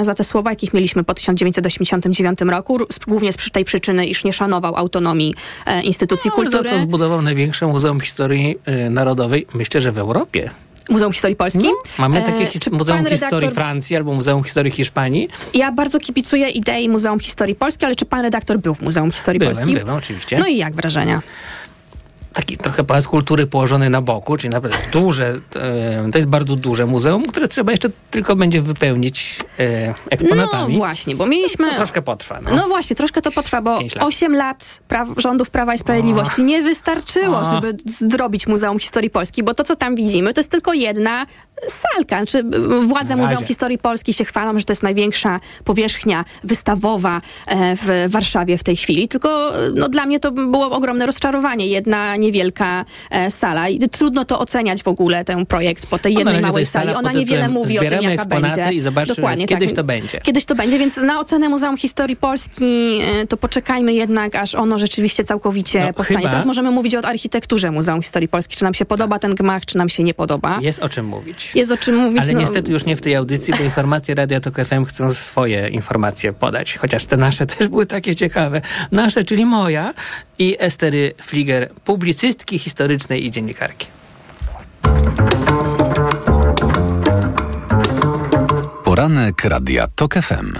S17: za te słowa, jakich mieliśmy po 1989 roku, głównie z tej przyczyny, iż nie szanował autonomii instytucji
S6: za
S17: kultury.
S6: to zbudował największe muzeum historii narodowej, myślę, że w Europie.
S17: Muzeum Historii Polski.
S6: Mamy
S17: E,
S6: takie
S17: czy
S6: his- Muzeum
S17: pan
S6: Historii
S17: redaktor-
S6: Francji albo Muzeum Historii Hiszpanii.
S17: Ja bardzo kipicuję idei Muzeum Historii Polski, ale czy pan redaktor był w Muzeum Historii
S6: Byłem,
S17: Polski?
S6: byłem oczywiście.
S17: No i jak wrażenia?
S6: Taki trochę pałac kultury położony na boku, czyli naprawdę duże, e, to jest bardzo duże muzeum, które trzeba jeszcze tylko będzie wypełnić e, eksponatami.
S17: No właśnie, bo mieliśmy...
S6: To troszkę potrwa. No.
S17: No właśnie, troszkę to potrwa, bo
S6: lat.
S17: 8 lat praw, rządów Prawa i Sprawiedliwości nie wystarczyło,
S6: Och.
S17: żeby zrobić Muzeum Historii Polski, bo to, co tam widzimy, to jest tylko jedna salka. Władze
S6: Na razie.
S17: Muzeum Historii Polski się chwalą, że to jest największa powierzchnia wystawowa e, w Warszawie w tej chwili, tylko no, dla mnie to było ogromne rozczarowanie. Jedna niewielka e, sala i trudno to oceniać w ogóle, ten projekt po tej
S6: No,
S17: jednej małej sali. Ona niewiele mówi o tym, jaka będzie.
S6: i zobaczymy,
S17: Dokładnie,
S6: kiedyś
S17: tak.
S6: to będzie.
S17: Kiedyś to będzie, więc na ocenę Muzeum Historii Polski e, to poczekajmy jednak, aż ono rzeczywiście całkowicie
S6: No,
S17: powstanie.
S6: chyba-
S17: Teraz możemy mówić o architekturze Muzeum Historii Polski. Czy nam się podoba ten gmach, czy nam się nie podoba.
S6: Jest o czym mówić.
S17: Jest o czym mówić.
S6: Ale
S17: no,
S6: niestety już nie w tej audycji, bo informacje Radia Tok FM chcą swoje informacje podać. Chociaż te nasze też były takie ciekawe. Nasze, czyli moja i Estery Fliger, publicystki historycznej i dziennikarki.
S10: Poranek Radia TOK FM.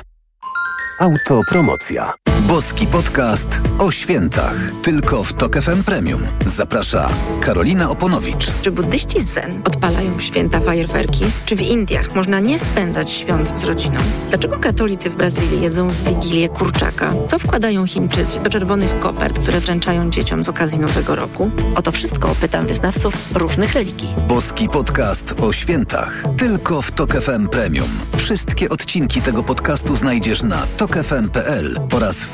S14: Autopromocja.
S10: Boski podcast o świętach. Tylko w Tok FM Premium. Zaprasza Karolina Oponowicz.
S18: Czy buddyści zen odpalają w święta fajerwerki? Czy w Indiach można nie spędzać świąt z rodziną? Dlaczego katolicy w Brazylii jedzą w Wigilię kurczaka? Co wkładają Chińczycy do czerwonych kopert, które wręczają dzieciom z okazji Nowego Roku? O to wszystko pytam wyznawców różnych religii.
S10: Boski podcast o świętach. Tylko w Tok FM Premium. Wszystkie odcinki tego podcastu znajdziesz na tokefm.pl oraz w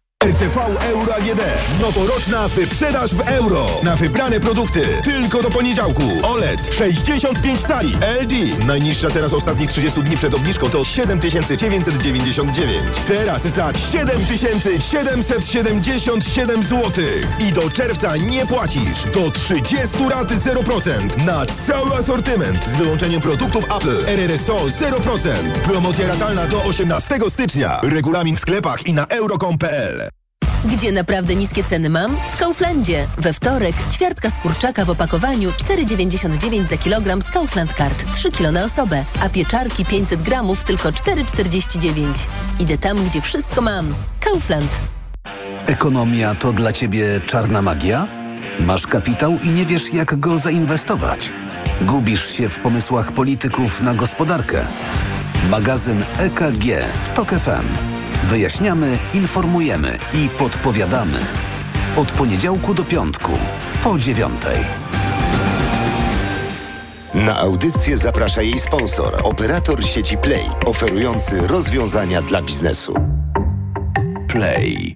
S8: RTV Euro AGD. Noworoczna wyprzedaż w euro. Na wybrane produkty. Tylko do poniedziałku. OLED 65 cali. LG. Najniższa teraz ostatnich 30 dni przed obniżką to 7999. Teraz za 7777 zł. I do czerwca nie płacisz. Do 30 rat 0%. Na cały asortyment. Z wyłączeniem produktów Apple. RRSO 0%. Promocja ratalna do 18 stycznia. Regulamin w sklepach i na euro.com.pl.
S19: Gdzie naprawdę niskie ceny mam? W Kauflandzie. We wtorek ćwiartka z kurczaka w opakowaniu 4,99 za kilogram z Kaufland Card 3 kg na osobę, a pieczarki 500 gramów tylko 4,49. Idę tam, gdzie wszystko mam. Kaufland.
S10: Ekonomia to dla Ciebie czarna magia? Masz kapitał i nie wiesz, jak go zainwestować? Gubisz się w pomysłach polityków na gospodarkę? Magazyn EKG w TOK FM. Wyjaśniamy, informujemy i podpowiadamy. Od poniedziałku do piątku, po dziewiątej.
S20: Na audycję zaprasza jej sponsor, operator sieci Play, oferujący rozwiązania dla biznesu.
S10: Play.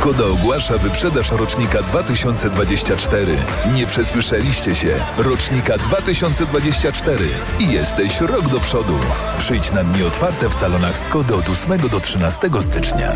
S21: Skoda ogłasza wyprzedaż rocznika 2024. Nie przesłyszeliście się. Rocznika 2024. I jesteś rok do przodu. Przyjdź na dni otwarte w salonach Skody od 8 do 13 stycznia.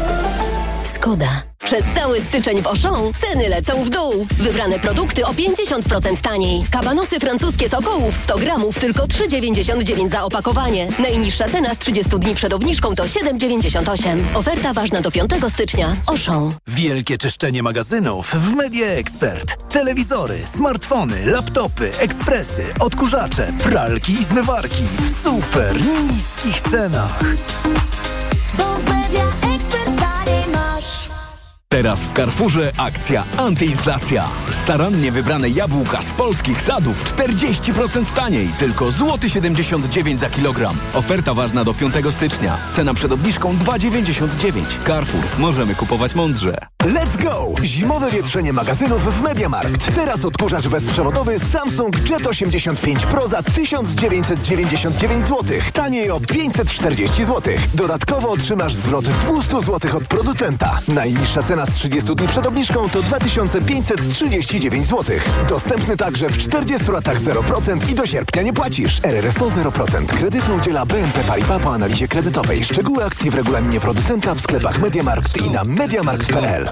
S22: Przez cały styczeń w Auchan ceny lecą w dół. Wybrane produkty o 50% taniej. Kabanosy francuskie z okołów 100 gramów tylko 3,99 za opakowanie. Najniższa cena z 30 dni przed obniżką to 7,98. Oferta ważna do 5 stycznia. Auchan.
S10: Wielkie czyszczenie magazynów w Media Expert. Telewizory, smartfony, laptopy, ekspresy, odkurzacze, pralki i zmywarki w super niskich cenach.
S23: Teraz w Carrefourze akcja antyinflacja. Starannie wybrane jabłka z polskich sadów 40% taniej, tylko złoty 79 za kilogram. Oferta ważna do 5 stycznia. Cena przed obniżką 2,99. Carrefour. Możemy kupować mądrze.
S14: Let's go! Zimowe wietrzenie magazynów w Mediamarkt. Teraz odkurzacz bezprzewodowy Samsung Jet 85 Pro za 1999 zł. Taniej o 540 zł. Dodatkowo otrzymasz zwrot 200 zł od producenta. Najniższa cena z 30 dni przed obniżką to 2539 zł. Dostępny także w 40 latach 0% i do sierpnia nie płacisz. RRSO 0%. Kredytu udziela BNP Paribas po analizie kredytowej. Szczegóły akcji w regulaminie producenta w sklepach Mediamarkt i na mediamarkt.pl.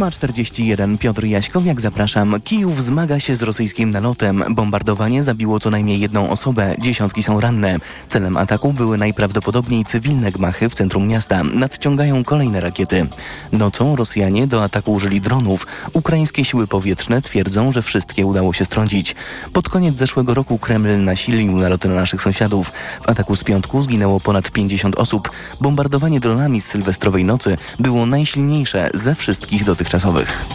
S3: 8.41 Piotr Jaśkowiak, zapraszam. Kijów zmaga się z rosyjskim nalotem. Bombardowanie zabiło co najmniej jedną osobę, dziesiątki są ranne. Celem ataku były najprawdopodobniej cywilne gmachy w centrum miasta. Nadciągają kolejne rakiety. Nocą Rosjanie do ataku użyli dronów. Ukraińskie siły powietrzne twierdzą, że wszystkie udało się strącić. Pod koniec zeszłego roku Kreml nasilił naloty na naszych sąsiadów. W ataku z piątku zginęło ponad 50 osób. Bombardowanie dronami z sylwestrowej nocy było najsilniejsze ze wszystkich dotychczasowych dotychczasowych.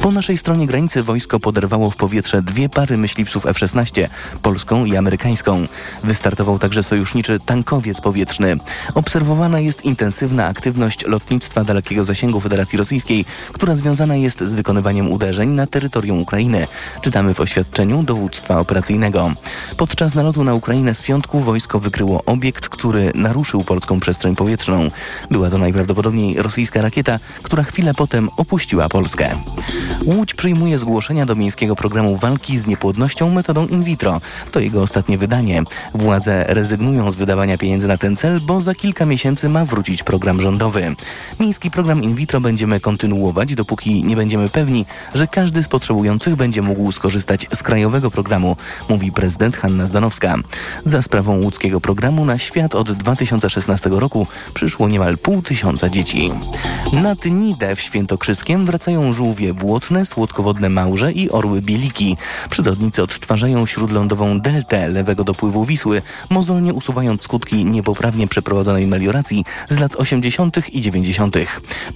S3: Po naszej stronie granicy wojsko poderwało w powietrze dwie pary myśliwców F-16, polską i amerykańską. Wystartował także sojuszniczy tankowiec powietrzny. Obserwowana jest intensywna aktywność lotnictwa dalekiego zasięgu Federacji Rosyjskiej, która związana jest z wykonywaniem uderzeń na terytorium Ukrainy. Czytamy w oświadczeniu dowództwa operacyjnego. Podczas nalotu na Ukrainę z piątku wojsko wykryło obiekt, który naruszył polską przestrzeń powietrzną. Była to najprawdopodobniej rosyjska rakieta, która chwilę potem opuściła Polskę. Łódź przyjmuje zgłoszenia do miejskiego programu walki z niepłodnością metodą in vitro. To jego ostatnie wydanie. Władze rezygnują z wydawania pieniędzy na ten cel, bo za kilka miesięcy ma wrócić program rządowy. Miejski program in vitro będziemy kontynuować, dopóki nie będziemy pewni, że każdy z potrzebujących będzie mógł skorzystać z krajowego programu, mówi prezydent Hanna Zdanowska. Za sprawą łódzkiego programu na świat od 2016 roku przyszło niemal pół tysiąca dzieci. Nad Nidę w Świętokrzyskiem wracają żółwie błotne, słodkowodne małże i orły bieliki. Przyrodnicy odtwarzają śródlądową deltę lewego dopływu Wisły, mozolnie usuwając skutki niepoprawnie przeprowadzonej melioracji z lat 80. i 90.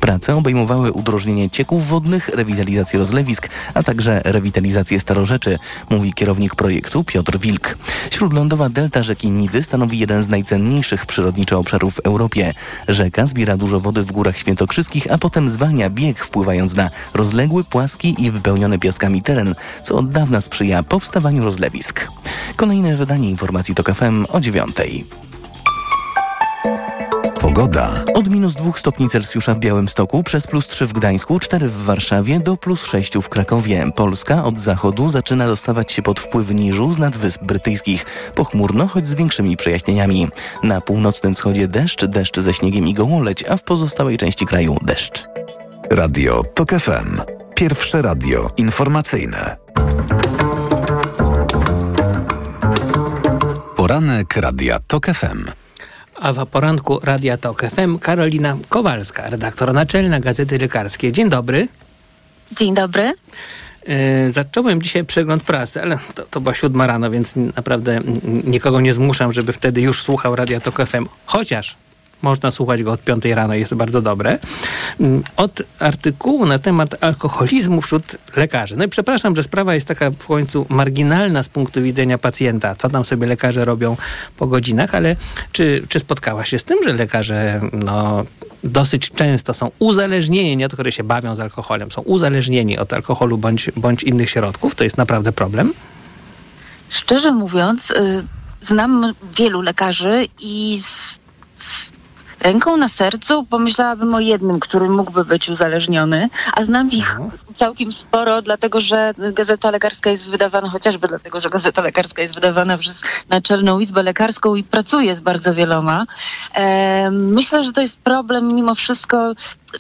S3: Prace obejmowały udrożnienie cieków wodnych, rewitalizację rozlewisk, a także rewitalizację starorzeczy, mówi kierownik projektu Piotr Wilk. Śródlądowa delta rzeki Nidy stanowi jeden z najcenniejszych przyrodniczo obszarów w Europie. Rzeka zbiera dużo wody w górach świętokrzyskich, a potem zwalnia bieg, wpływając na rozległy, płaski i wypełniony piaskami teren, co od dawna sprzyja powstawaniu rozlewisk. Kolejne wydanie informacji TOK FM o dziewiątej.
S10: Pogoda.
S3: Od minus 2 stopni Celsjusza w Białymstoku, przez plus 3 w Gdańsku, 4 w Warszawie, do plus 6 w Krakowie. Polska od zachodu zaczyna dostawać się pod wpływ niżu z nad Wysp Brytyjskich. Pochmurno, choć z większymi przejaśnieniami. Na północnym wschodzie deszcz, deszcz ze śniegiem i gołoleć, a w pozostałej części kraju deszcz.
S10: Radio TOK FM. Pierwsze radio informacyjne. Poranek Radia TOK FM.
S6: A w poranku Radia Tok FM Karolina Kowalska, redaktor naczelna Gazety Lekarskiej. Dzień dobry.
S24: Dzień dobry.
S6: E, zacząłem dzisiaj przegląd prasy, ale to, to była siódma rano, więc naprawdę nikogo nie zmuszam, żeby wtedy już słuchał Radia Tok FM. Chociaż można słuchać go od 5 rano, jest bardzo dobre. Mm, Od artykułu na temat alkoholizmu wśród lekarzy. No i przepraszam, że sprawa jest taka w końcu marginalna z punktu widzenia pacjenta, co tam sobie lekarze robią po godzinach, ale czy, czy spotkałaś się z tym, że lekarze no, dosyć często są uzależnieni, nie od których się bawią z alkoholem, są uzależnieni od alkoholu bądź, bądź innych środków? To jest naprawdę problem?
S24: Szczerze mówiąc, y, znam wielu lekarzy i z, z ręką na sercu pomyślałabym o jednym, który mógłby być uzależniony, a znam ich całkiem sporo, dlatego że Gazeta Lekarska jest wydawana, chociażby dlatego, że Gazeta Lekarska jest wydawana przez Naczelną Izbę Lekarską i pracuje z bardzo wieloma. Myślę, że to jest problem mimo wszystko,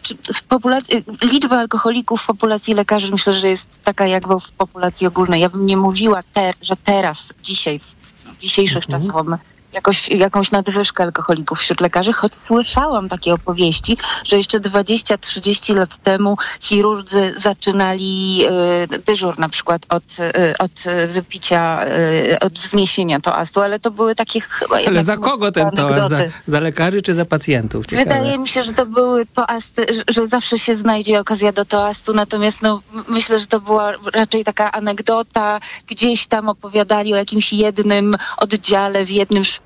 S24: czy w populacji, liczba alkoholików w populacji lekarzy myślę, że jest taka jak w populacji ogólnej. Ja bym nie mówiła, ter, że teraz, dzisiaj, w dzisiejszych czasach mamy jakoś, jakąś nadwyżkę alkoholików wśród lekarzy, choć słyszałam takie opowieści, że jeszcze 20-30 lat temu chirurdzy zaczynali y, dyżur na przykład od, y, od wypicia, y, od wzniesienia toastu, ale to były takie chyba...
S6: Ale za kogo ten toast? Za, za lekarzy czy za pacjentów? Ciekawe.
S24: Wydaje mi się, że to były toasty, że, zawsze się znajdzie okazja do toastu, natomiast no, myślę, że to była raczej taka anegdota. Gdzieś tam opowiadali o jakimś jednym oddziale w jednym szpitalu.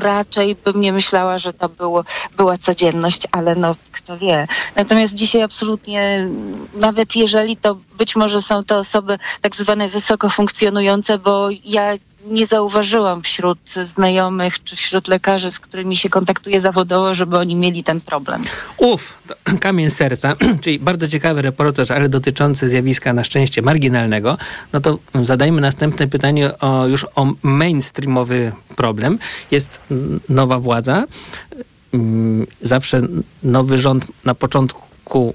S24: Raczej bym nie myślała, że to było, była codzienność, ale no kto wie. Natomiast dzisiaj absolutnie, nawet jeżeli to być może są to osoby tak zwane wysoko funkcjonujące, bo ja nie zauważyłam wśród znajomych czy wśród lekarzy, z którymi się kontaktuję zawodowo, żeby oni mieli ten problem.
S6: Uf, kamień serca, czyli bardzo ciekawy reportaż, ale dotyczący zjawiska na szczęście marginalnego. No to zadajmy następne pytanie o, już o mainstreamowy problem. Jest nowa władza. Mm, Zawsze nowy rząd na początku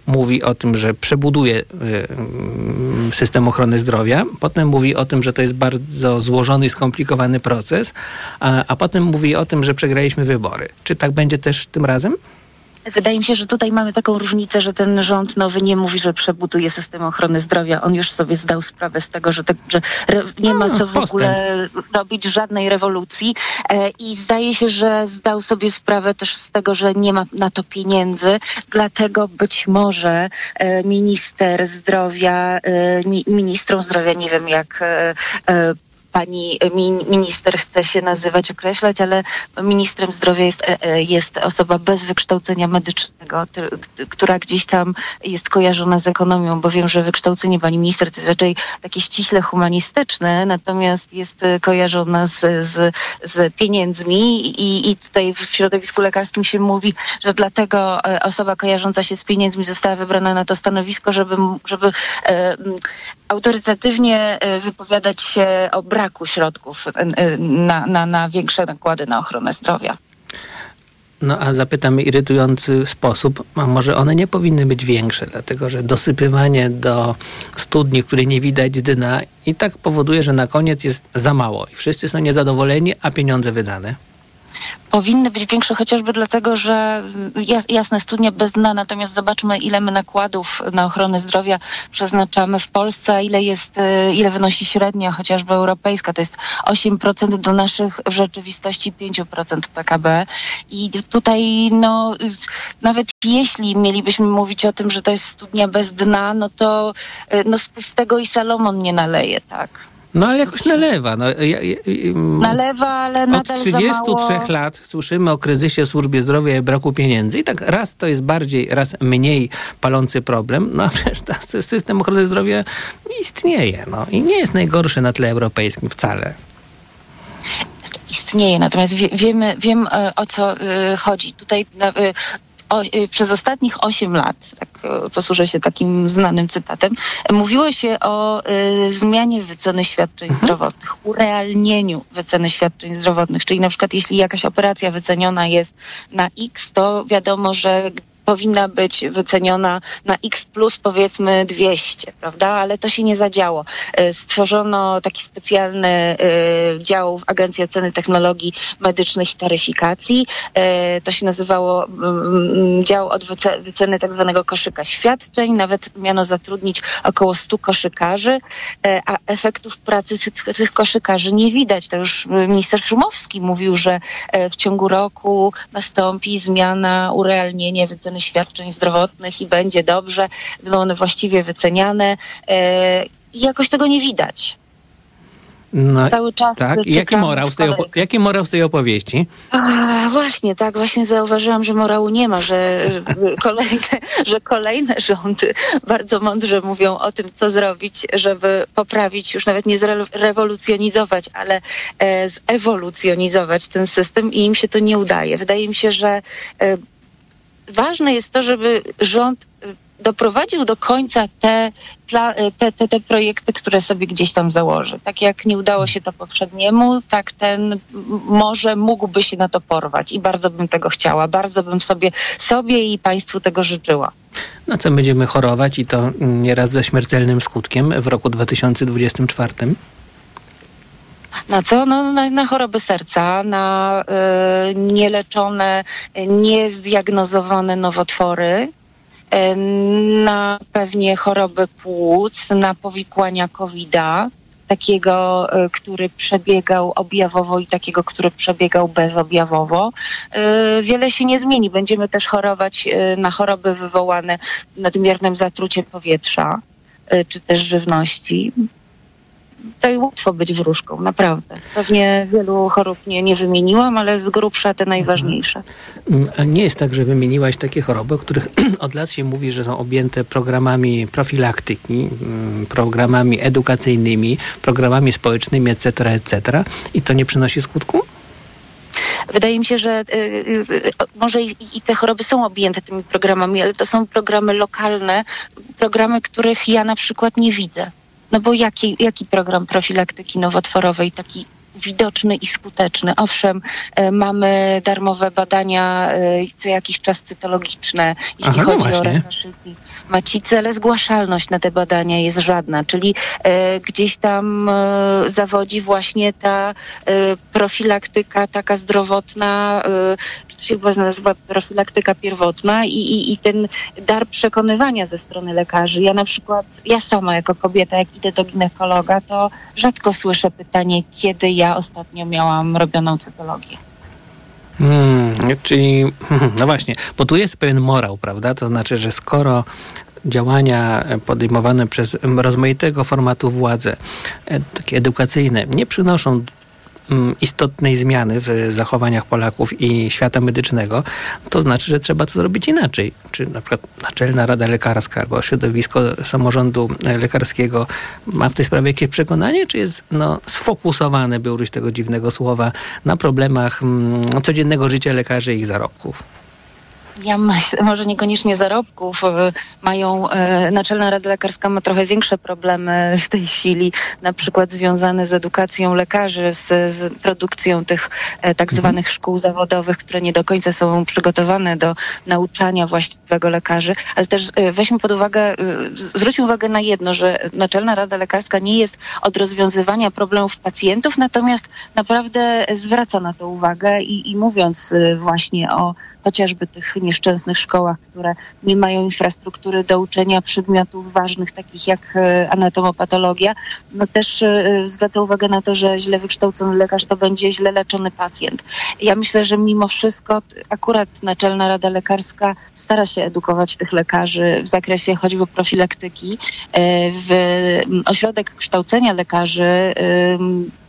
S6: mówi o tym, że przebuduje y, mm, system ochrony zdrowia, potem mówi o tym, że to jest bardzo złożony i skomplikowany proces, a, a potem mówi o tym, że przegraliśmy wybory. Czy tak będzie też tym razem?
S24: Wydaje mi się, że tutaj mamy taką różnicę, że ten rząd nowy nie mówi, że przebuduje system ochrony zdrowia. On już sobie zdał sprawę z tego, że, tak, że nie ma co w ogóle robić żadnej rewolucji e, i zdaje się, że zdał sobie sprawę też z tego, że nie ma na to pieniędzy. Dlatego być może e, minister zdrowia, e, mi, ministrą zdrowia, nie wiem jak pani min, minister chce się nazywać, określać, ale ministrem zdrowia jest, e, e, jest osoba bez wykształcenia medycznego, która gdzieś tam jest kojarzona z ekonomią, bo wiem, że wykształcenie pani minister to jest raczej takie ściśle humanistyczne, natomiast jest e, kojarzona z, z, z pieniędzmi i, i tutaj w środowisku lekarskim się mówi, że dlatego e, osoba kojarząca się z pieniędzmi została wybrana na to stanowisko, żeby, żeby e, autorytatywnie e, wypowiadać się o braku środków e, e, na, na, na większe nakłady na ochronę zdrowia.
S6: No a zapytam irytujący sposób, a może one nie powinny być większe, dlatego że dosypywanie do studni, której nie widać dna i tak powoduje, że na koniec jest za mało i wszyscy są niezadowoleni, a pieniądze wydane.
S24: Powinny być większe chociażby dlatego, że jas, jasne studnie bez dna, natomiast zobaczmy ile my nakładów na ochronę zdrowia przeznaczamy w Polsce, ile jest, e, ile wynosi średnia chociażby europejska, to jest 8% do naszych w rzeczywistości 5% PKB i tutaj no nawet jeśli mielibyśmy mówić o tym, że to jest studnia bez dna, no to no z pustego i Salomon nie naleje, tak?
S6: No ale jakoś nalewa. No, ja, ja, mm,
S24: Nalewa, ale
S6: Od
S24: nadal za
S6: 33
S24: mało.
S6: lat słyszymy o kryzysie w służbie zdrowia i braku pieniędzy. I tak raz to jest bardziej, raz mniej palący problem. No przecież ta- system ochrony zdrowia istnieje. No, I nie jest najgorszy na tle europejskim wcale.
S24: istnieje. Natomiast wie, wiemy, wiem e, o co e, chodzi. Tutaj e, o, e, przez ostatnich 8 lat, tak, e, posłużę się takim znanym cytatem, mówiło się o e, zmianie wyceny świadczeń zdrowotnych, urealnieniu wyceny świadczeń zdrowotnych. Czyli na przykład jeśli jakaś operacja wyceniona jest na X, to wiadomo, że powinna być wyceniona na X plus powiedzmy 200, prawda? Ale to się nie zadziało. E, Stworzono taki specjalny e, dział w Agencji Oceny Technologii Medycznych i Taryfikacji. E, To się nazywało mm, dział od wyce- wyceny tak zwanego koszyka świadczeń. Nawet miano zatrudnić około 100 koszykarzy, a efektów pracy tych, koszykarzy nie widać. To już minister Szumowski mówił, że w ciągu roku nastąpi zmiana, urealnienie wyceny świadczeń zdrowotnych i będzie dobrze, będą one właściwie wyceniane e, i jakoś tego nie widać.
S6: No,
S24: Cały czas
S6: tak. Jaki morał, z tej jaki morał z tej opowieści?
S24: A, właśnie, tak, właśnie zauważyłam, że morału nie ma, że kolejne, że kolejne rządy bardzo mądrze mówią o tym, co zrobić, żeby poprawić, już nawet nie zrewolucjonizować, ale e, zewolucjonizować ten system i im się to nie udaje. Wydaje mi się, że e, ważne jest to, żeby rząd e, doprowadził do końca te, e, te, te, te projekty, które sobie gdzieś tam założy. Tak jak nie udało się to poprzedniemu, tak ten może mógłby się na to porwać i bardzo bym tego chciała. Bardzo bym sobie, sobie i państwu tego życzyła.
S6: Na co będziemy chorować i to nieraz ze śmiertelnym skutkiem w roku 2024?
S24: Na co? No, na, na choroby serca, na y, nieleczone, niezdiagnozowane nowotwory, y, na pewnie choroby płuc, na powikłania COVID-a, takiego, y, który przebiegał objawowo i takiego, który przebiegał bezobjawowo. Y, Wiele się nie zmieni. Będziemy też chorować y, na choroby wywołane nadmiernym zatruciem powietrza y, czy też żywności tutaj łatwo być wróżką, naprawdę. Pewnie wielu chorób nie, nie wymieniłam, ale z grubsza te najważniejsze.
S6: Mm, a Nie jest tak, że wymieniłaś takie choroby, o których od lat się mówi, że są objęte programami profilaktyki, mm, programami edukacyjnymi, programami społecznymi, etc., etc. i to nie przynosi skutku?
S24: Wydaje mi się, że y, y, y, może i, i te choroby są objęte tymi programami, ale to są programy lokalne, programy, których ja na przykład nie widzę. No bo jaki, jaki program profilaktyki nowotworowej taki widoczny i skuteczny. Owszem, e, mamy darmowe badania e, co jakiś czas cytologiczne, jeśli
S6: Aha, no
S24: chodzi o
S6: właśnie.
S24: raka szyjki macicy, ale zgłaszalność na te badania jest żadna, czyli e, gdzieś tam zawodzi właśnie ta profilaktyka taka zdrowotna, czy to się chyba nazywa profilaktyka pierwotna i, i, i ten dar przekonywania ze strony lekarzy. Ja na przykład, ja sama jako kobieta, jak idę do ginekologa, to rzadko słyszę pytanie, kiedy ja ostatnio miałam robioną cytologię.
S6: Hmm, czyli, no właśnie, bo tu jest pewien morał, prawda? To znaczy, że skoro działania podejmowane przez rozmaitego formatu władze, takie edukacyjne, nie przynoszą istotnej zmiany w zachowaniach Polaków i świata medycznego, to znaczy, że trzeba to zrobić inaczej. Czy na przykład Naczelna Rada Lekarska albo środowisko samorządu lekarskiego ma w tej sprawie jakieś przekonanie, czy jest no, sfokusowane, by użyć tego dziwnego słowa, na problemach mm, codziennego życia lekarzy i ich zarobków?
S24: Ja myślę, może niekoniecznie zarobków. e, Mają, e, Naczelna Rada Lekarska ma trochę większe problemy w tej chwili, na przykład związane z edukacją lekarzy, z, z produkcją tych e, tak zwanych szkół zawodowych, które nie do końca są przygotowane do nauczania właściwego lekarzy. Ale też weźmy pod uwagę, zwróćmy uwagę na jedno, że Naczelna Rada Lekarska nie jest od rozwiązywania problemów pacjentów, natomiast naprawdę zwraca na to uwagę i, i mówiąc właśnie o chociażby tych nieszczęsnych szkołach, które nie mają infrastruktury do uczenia przedmiotów ważnych, takich jak e, anatomopatologia, no też e, zwraca uwagę na to, że źle wykształcony lekarz to będzie źle leczony pacjent. Ja myślę, że mimo wszystko akurat Naczelna Rada Lekarska stara się edukować tych lekarzy w zakresie choćby profilaktyki. E, W ośrodek kształcenia lekarzy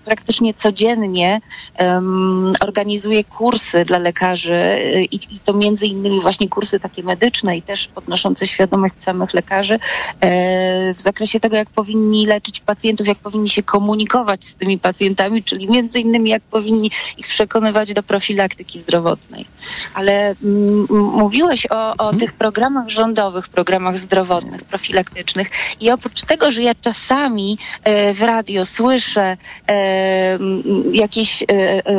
S24: praktycznie codziennie em, organizuje kursy dla lekarzy y, i, i to między innymi właśnie kursy takie medyczne i też podnoszące świadomość samych lekarzy e, w zakresie tego, jak powinni leczyć pacjentów, jak powinni się komunikować z tymi pacjentami, czyli między innymi jak powinni ich przekonywać do profilaktyki zdrowotnej. Ale mm, m, mówiłeś o, o tych programach rządowych, programach zdrowotnych, profilaktycznych i oprócz tego, że ja czasami e, w radio słyszę e, jakieś e, e, e,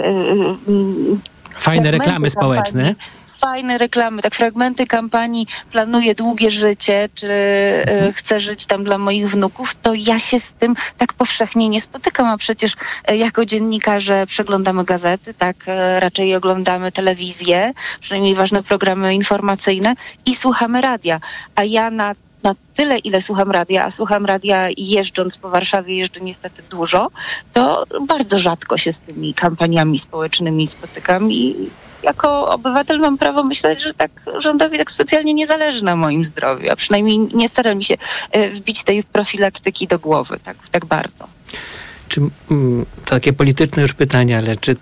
S24: m,
S6: Fajne reklamy
S24: kampanii,
S6: społeczne.
S24: Fajne reklamy, tak fragmenty kampanii planuję długie życie, czy e, chcę żyć tam dla moich wnuków, to ja się z tym tak powszechnie nie spotykam, a przecież e, jako dziennikarze przeglądamy gazety, tak, e, raczej oglądamy telewizję, przynajmniej ważne programy informacyjne i słuchamy radia, a ja na na tyle, ile słucham radia, a słucham radia jeżdżąc po Warszawie, jeżdżę niestety dużo, to bardzo rzadko się z tymi kampaniami społecznymi spotykam i jako obywatel mam prawo myśleć, że tak rządowi tak specjalnie nie zależy na moim zdrowiu, a przynajmniej nie staram mi się e, wbić tej profilaktyki do głowy tak, tak bardzo.
S6: Czy, mm, takie polityczne już pytanie, ale czy,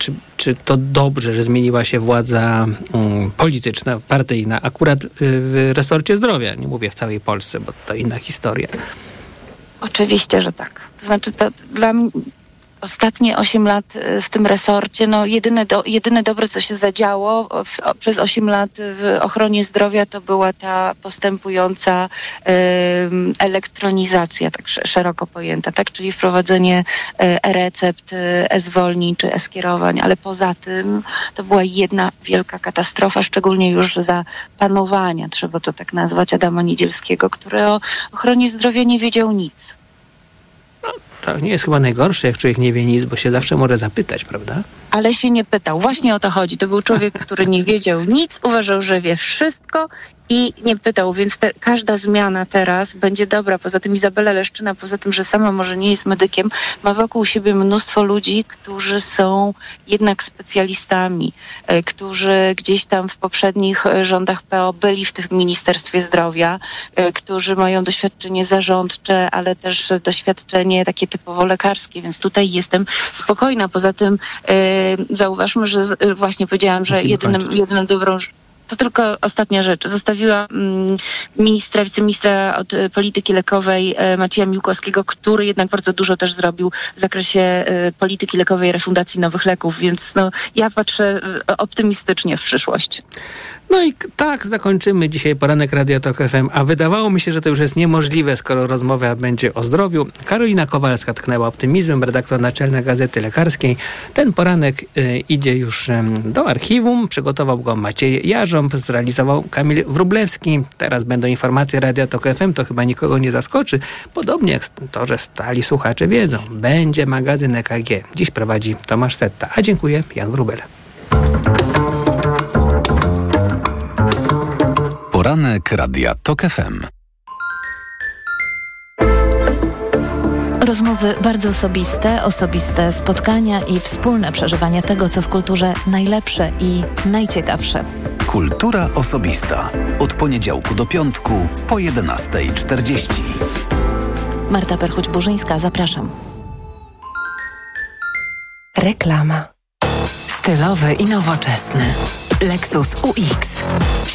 S6: czy, czy to dobrze, że zmieniła się władza mm, polityczna, partyjna, akurat y, w resorcie zdrowia? Nie mówię w całej Polsce, bo to inna historia.
S24: Oczywiście, że tak. To znaczy, to dla mnie ostatnie 8 lat y, w tym resorcie, no jedyne, do, jedyne dobre, co się zadziało w, przez 8 lat w ochronie zdrowia, to była ta postępująca ym, elektronizacja, tak sz- szeroko pojęta, tak? Czyli wprowadzenie y, e-recept, y, e-zwolnień czy e-skierowań, ale poza tym to była jedna wielka katastrofa, szczególnie już za panowania, trzeba to tak nazwać, Adama Niedzielskiego, który o ochronie zdrowia nie wiedział nic.
S6: To nie jest chyba najgorsze, jak człowiek nie wie nic, bo się zawsze może zapytać, prawda?
S24: ale się nie pytał. Właśnie o to chodzi. To był człowiek, który nie wiedział nic, uważał, że wie wszystko i nie pytał, więc te, każda zmiana teraz będzie dobra. Poza tym Izabela Leszczyna, poza tym, że sama może nie jest medykiem, ma wokół siebie mnóstwo ludzi, którzy są jednak specjalistami, e, którzy gdzieś tam w poprzednich e, rządach PO byli w tym Ministerstwie Zdrowia, e, którzy mają doświadczenie zarządcze, ale też doświadczenie takie typowo lekarskie, więc tutaj jestem spokojna. Poza tym zauważmy, że właśnie powiedziałam, że jedynym, jedyną dobrą to tylko ostatnia rzecz. Zostawiła mm, ministra, wiceministra od e, polityki lekowej e, Macieja Miłkowskiego, który jednak bardzo dużo też zrobił w zakresie e, polityki lekowej, refundacji nowych leków, więc no, ja patrzę optymistycznie w przyszłość.
S6: No i tak zakończymy dzisiaj poranek Radia Tok FM, a wydawało mi się, że to już jest niemożliwe, skoro rozmowa będzie o zdrowiu. Karolina Kowalska tknęła optymizmem, redaktor naczelna Gazety Lekarskiej. Ten poranek y, idzie już em, do archiwum, przygotował go Maciej Jarząb, zrealizował Kamil Wrublewski. Teraz będą informacje Radia Tok FM, to chyba nikogo nie zaskoczy. Podobnie jak to, że stali słuchacze wiedzą. Będzie magazyn EKG. Dziś prowadzi Tomasz Setta. A dziękuję, Jan Wrubel.
S25: Poranek Radia TOK FM.
S26: Rozmowy bardzo osobiste, osobiste spotkania i wspólne przeżywanie tego, co w kulturze najlepsze i najciekawsze.
S25: Kultura osobista. Od poniedziałku do piątku po 11.40.
S26: Marta Perchuć-Burzyńska, zapraszam.
S1: Reklama.
S27: Stylowy i nowoczesny. Lexus UX.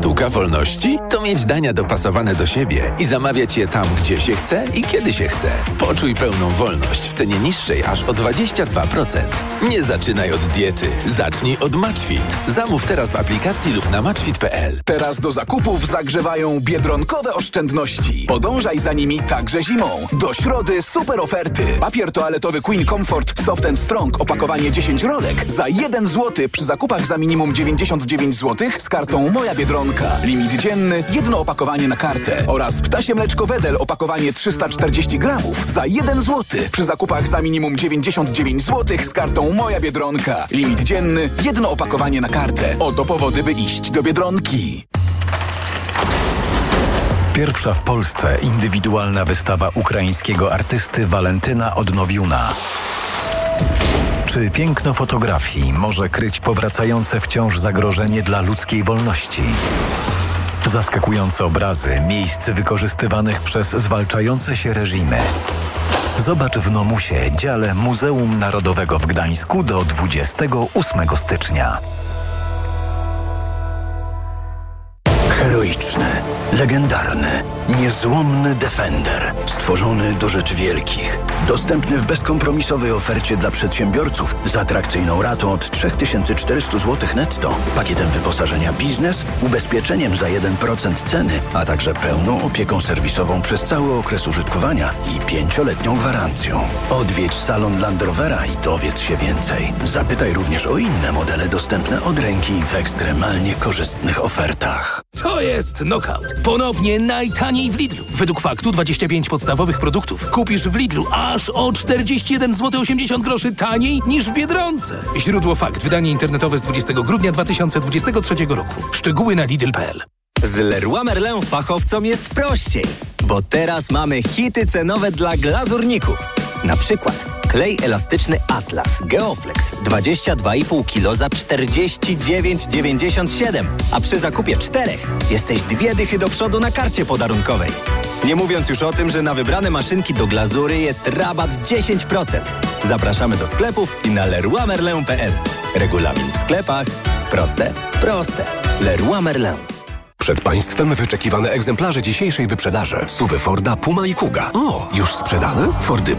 S28: Sztuka wolności to mieć dania dopasowane do siebie i zamawiać je tam, gdzie się chce i kiedy się chce. Poczuj pełną wolność w cenie niższej aż o 22%. Nie zaczynaj od diety, zacznij od Matchfit. Zamów teraz w aplikacji lub na matchfit.pl.
S29: Teraz do zakupów zagrzewają biedronkowe oszczędności. Podążaj za nimi także zimą. Do środy super oferty. Papier toaletowy Queen Comfort Soft and Strong opakowanie 10 rolek za 1 zł przy zakupach za minimum 99 zł z kartą Moja Biedronka. Limit dzienny, jedno opakowanie na kartę. Oraz ptasie mleczko Wedel opakowanie 340 gramów za 1 zł przy zakupach za minimum 99 zł z kartą Moja Biedronka. Limit dzienny, jedno opakowanie na kartę. Oto powody, by iść do Biedronki.
S30: Pierwsza w Polsce indywidualna wystawa ukraińskiego artysty Walentyna Odnowiuna. Czy piękno fotografii może kryć powracające wciąż zagrożenie dla ludzkiej wolności? Zaskakujące obrazy miejsc wykorzystywanych przez zwalczające się reżimy. Zobacz w Nomusie, dziale Muzeum Narodowego w Gdańsku do 28 stycznia.
S31: Heroiczny, legendarny, niezłomny Defender. Stworzony do rzeczy wielkich. Dostępny w bezkompromisowej ofercie dla przedsiębiorców z atrakcyjną ratą od 3400 zł netto, pakietem wyposażenia biznes, ubezpieczeniem za 1% ceny, a także pełną opieką serwisową przez cały okres użytkowania i pięcioletnią gwarancją. Odwiedź salon Land Rovera i dowiedz się więcej. Zapytaj również o inne modele dostępne od ręki w ekstremalnie korzystnych ofertach.
S32: To jest knockout. Ponownie najtaniej w Lidlu. Według faktu 25 podstawowych produktów kupisz w Lidlu aż o 41 zł 80 groszy taniej niż w Biedronce. Źródło fakt. Wydanie internetowe z 20 grudnia 2023 roku. Szczegóły na lidl.pl.
S33: Z Leroy Merlin fachowcom jest prościej, bo teraz mamy hity cenowe dla glazurników. Na przykład klej elastyczny Atlas Geoflex 22,5 kg za 49,97, a przy zakupie czterech jesteś dwie dychy do przodu na karcie podarunkowej. Nie mówiąc już o tym, że na wybrane maszynki do glazury jest rabat 10%. Zapraszamy do sklepów i na leroymerlin.pl. Regulamin w sklepach. Proste, proste. Leroy Merlin.
S34: Przed Państwem wyczekiwane egzemplarze dzisiejszej wyprzedaży. Suwy Forda, Puma i Kuga. O, już sprzedane? Fordy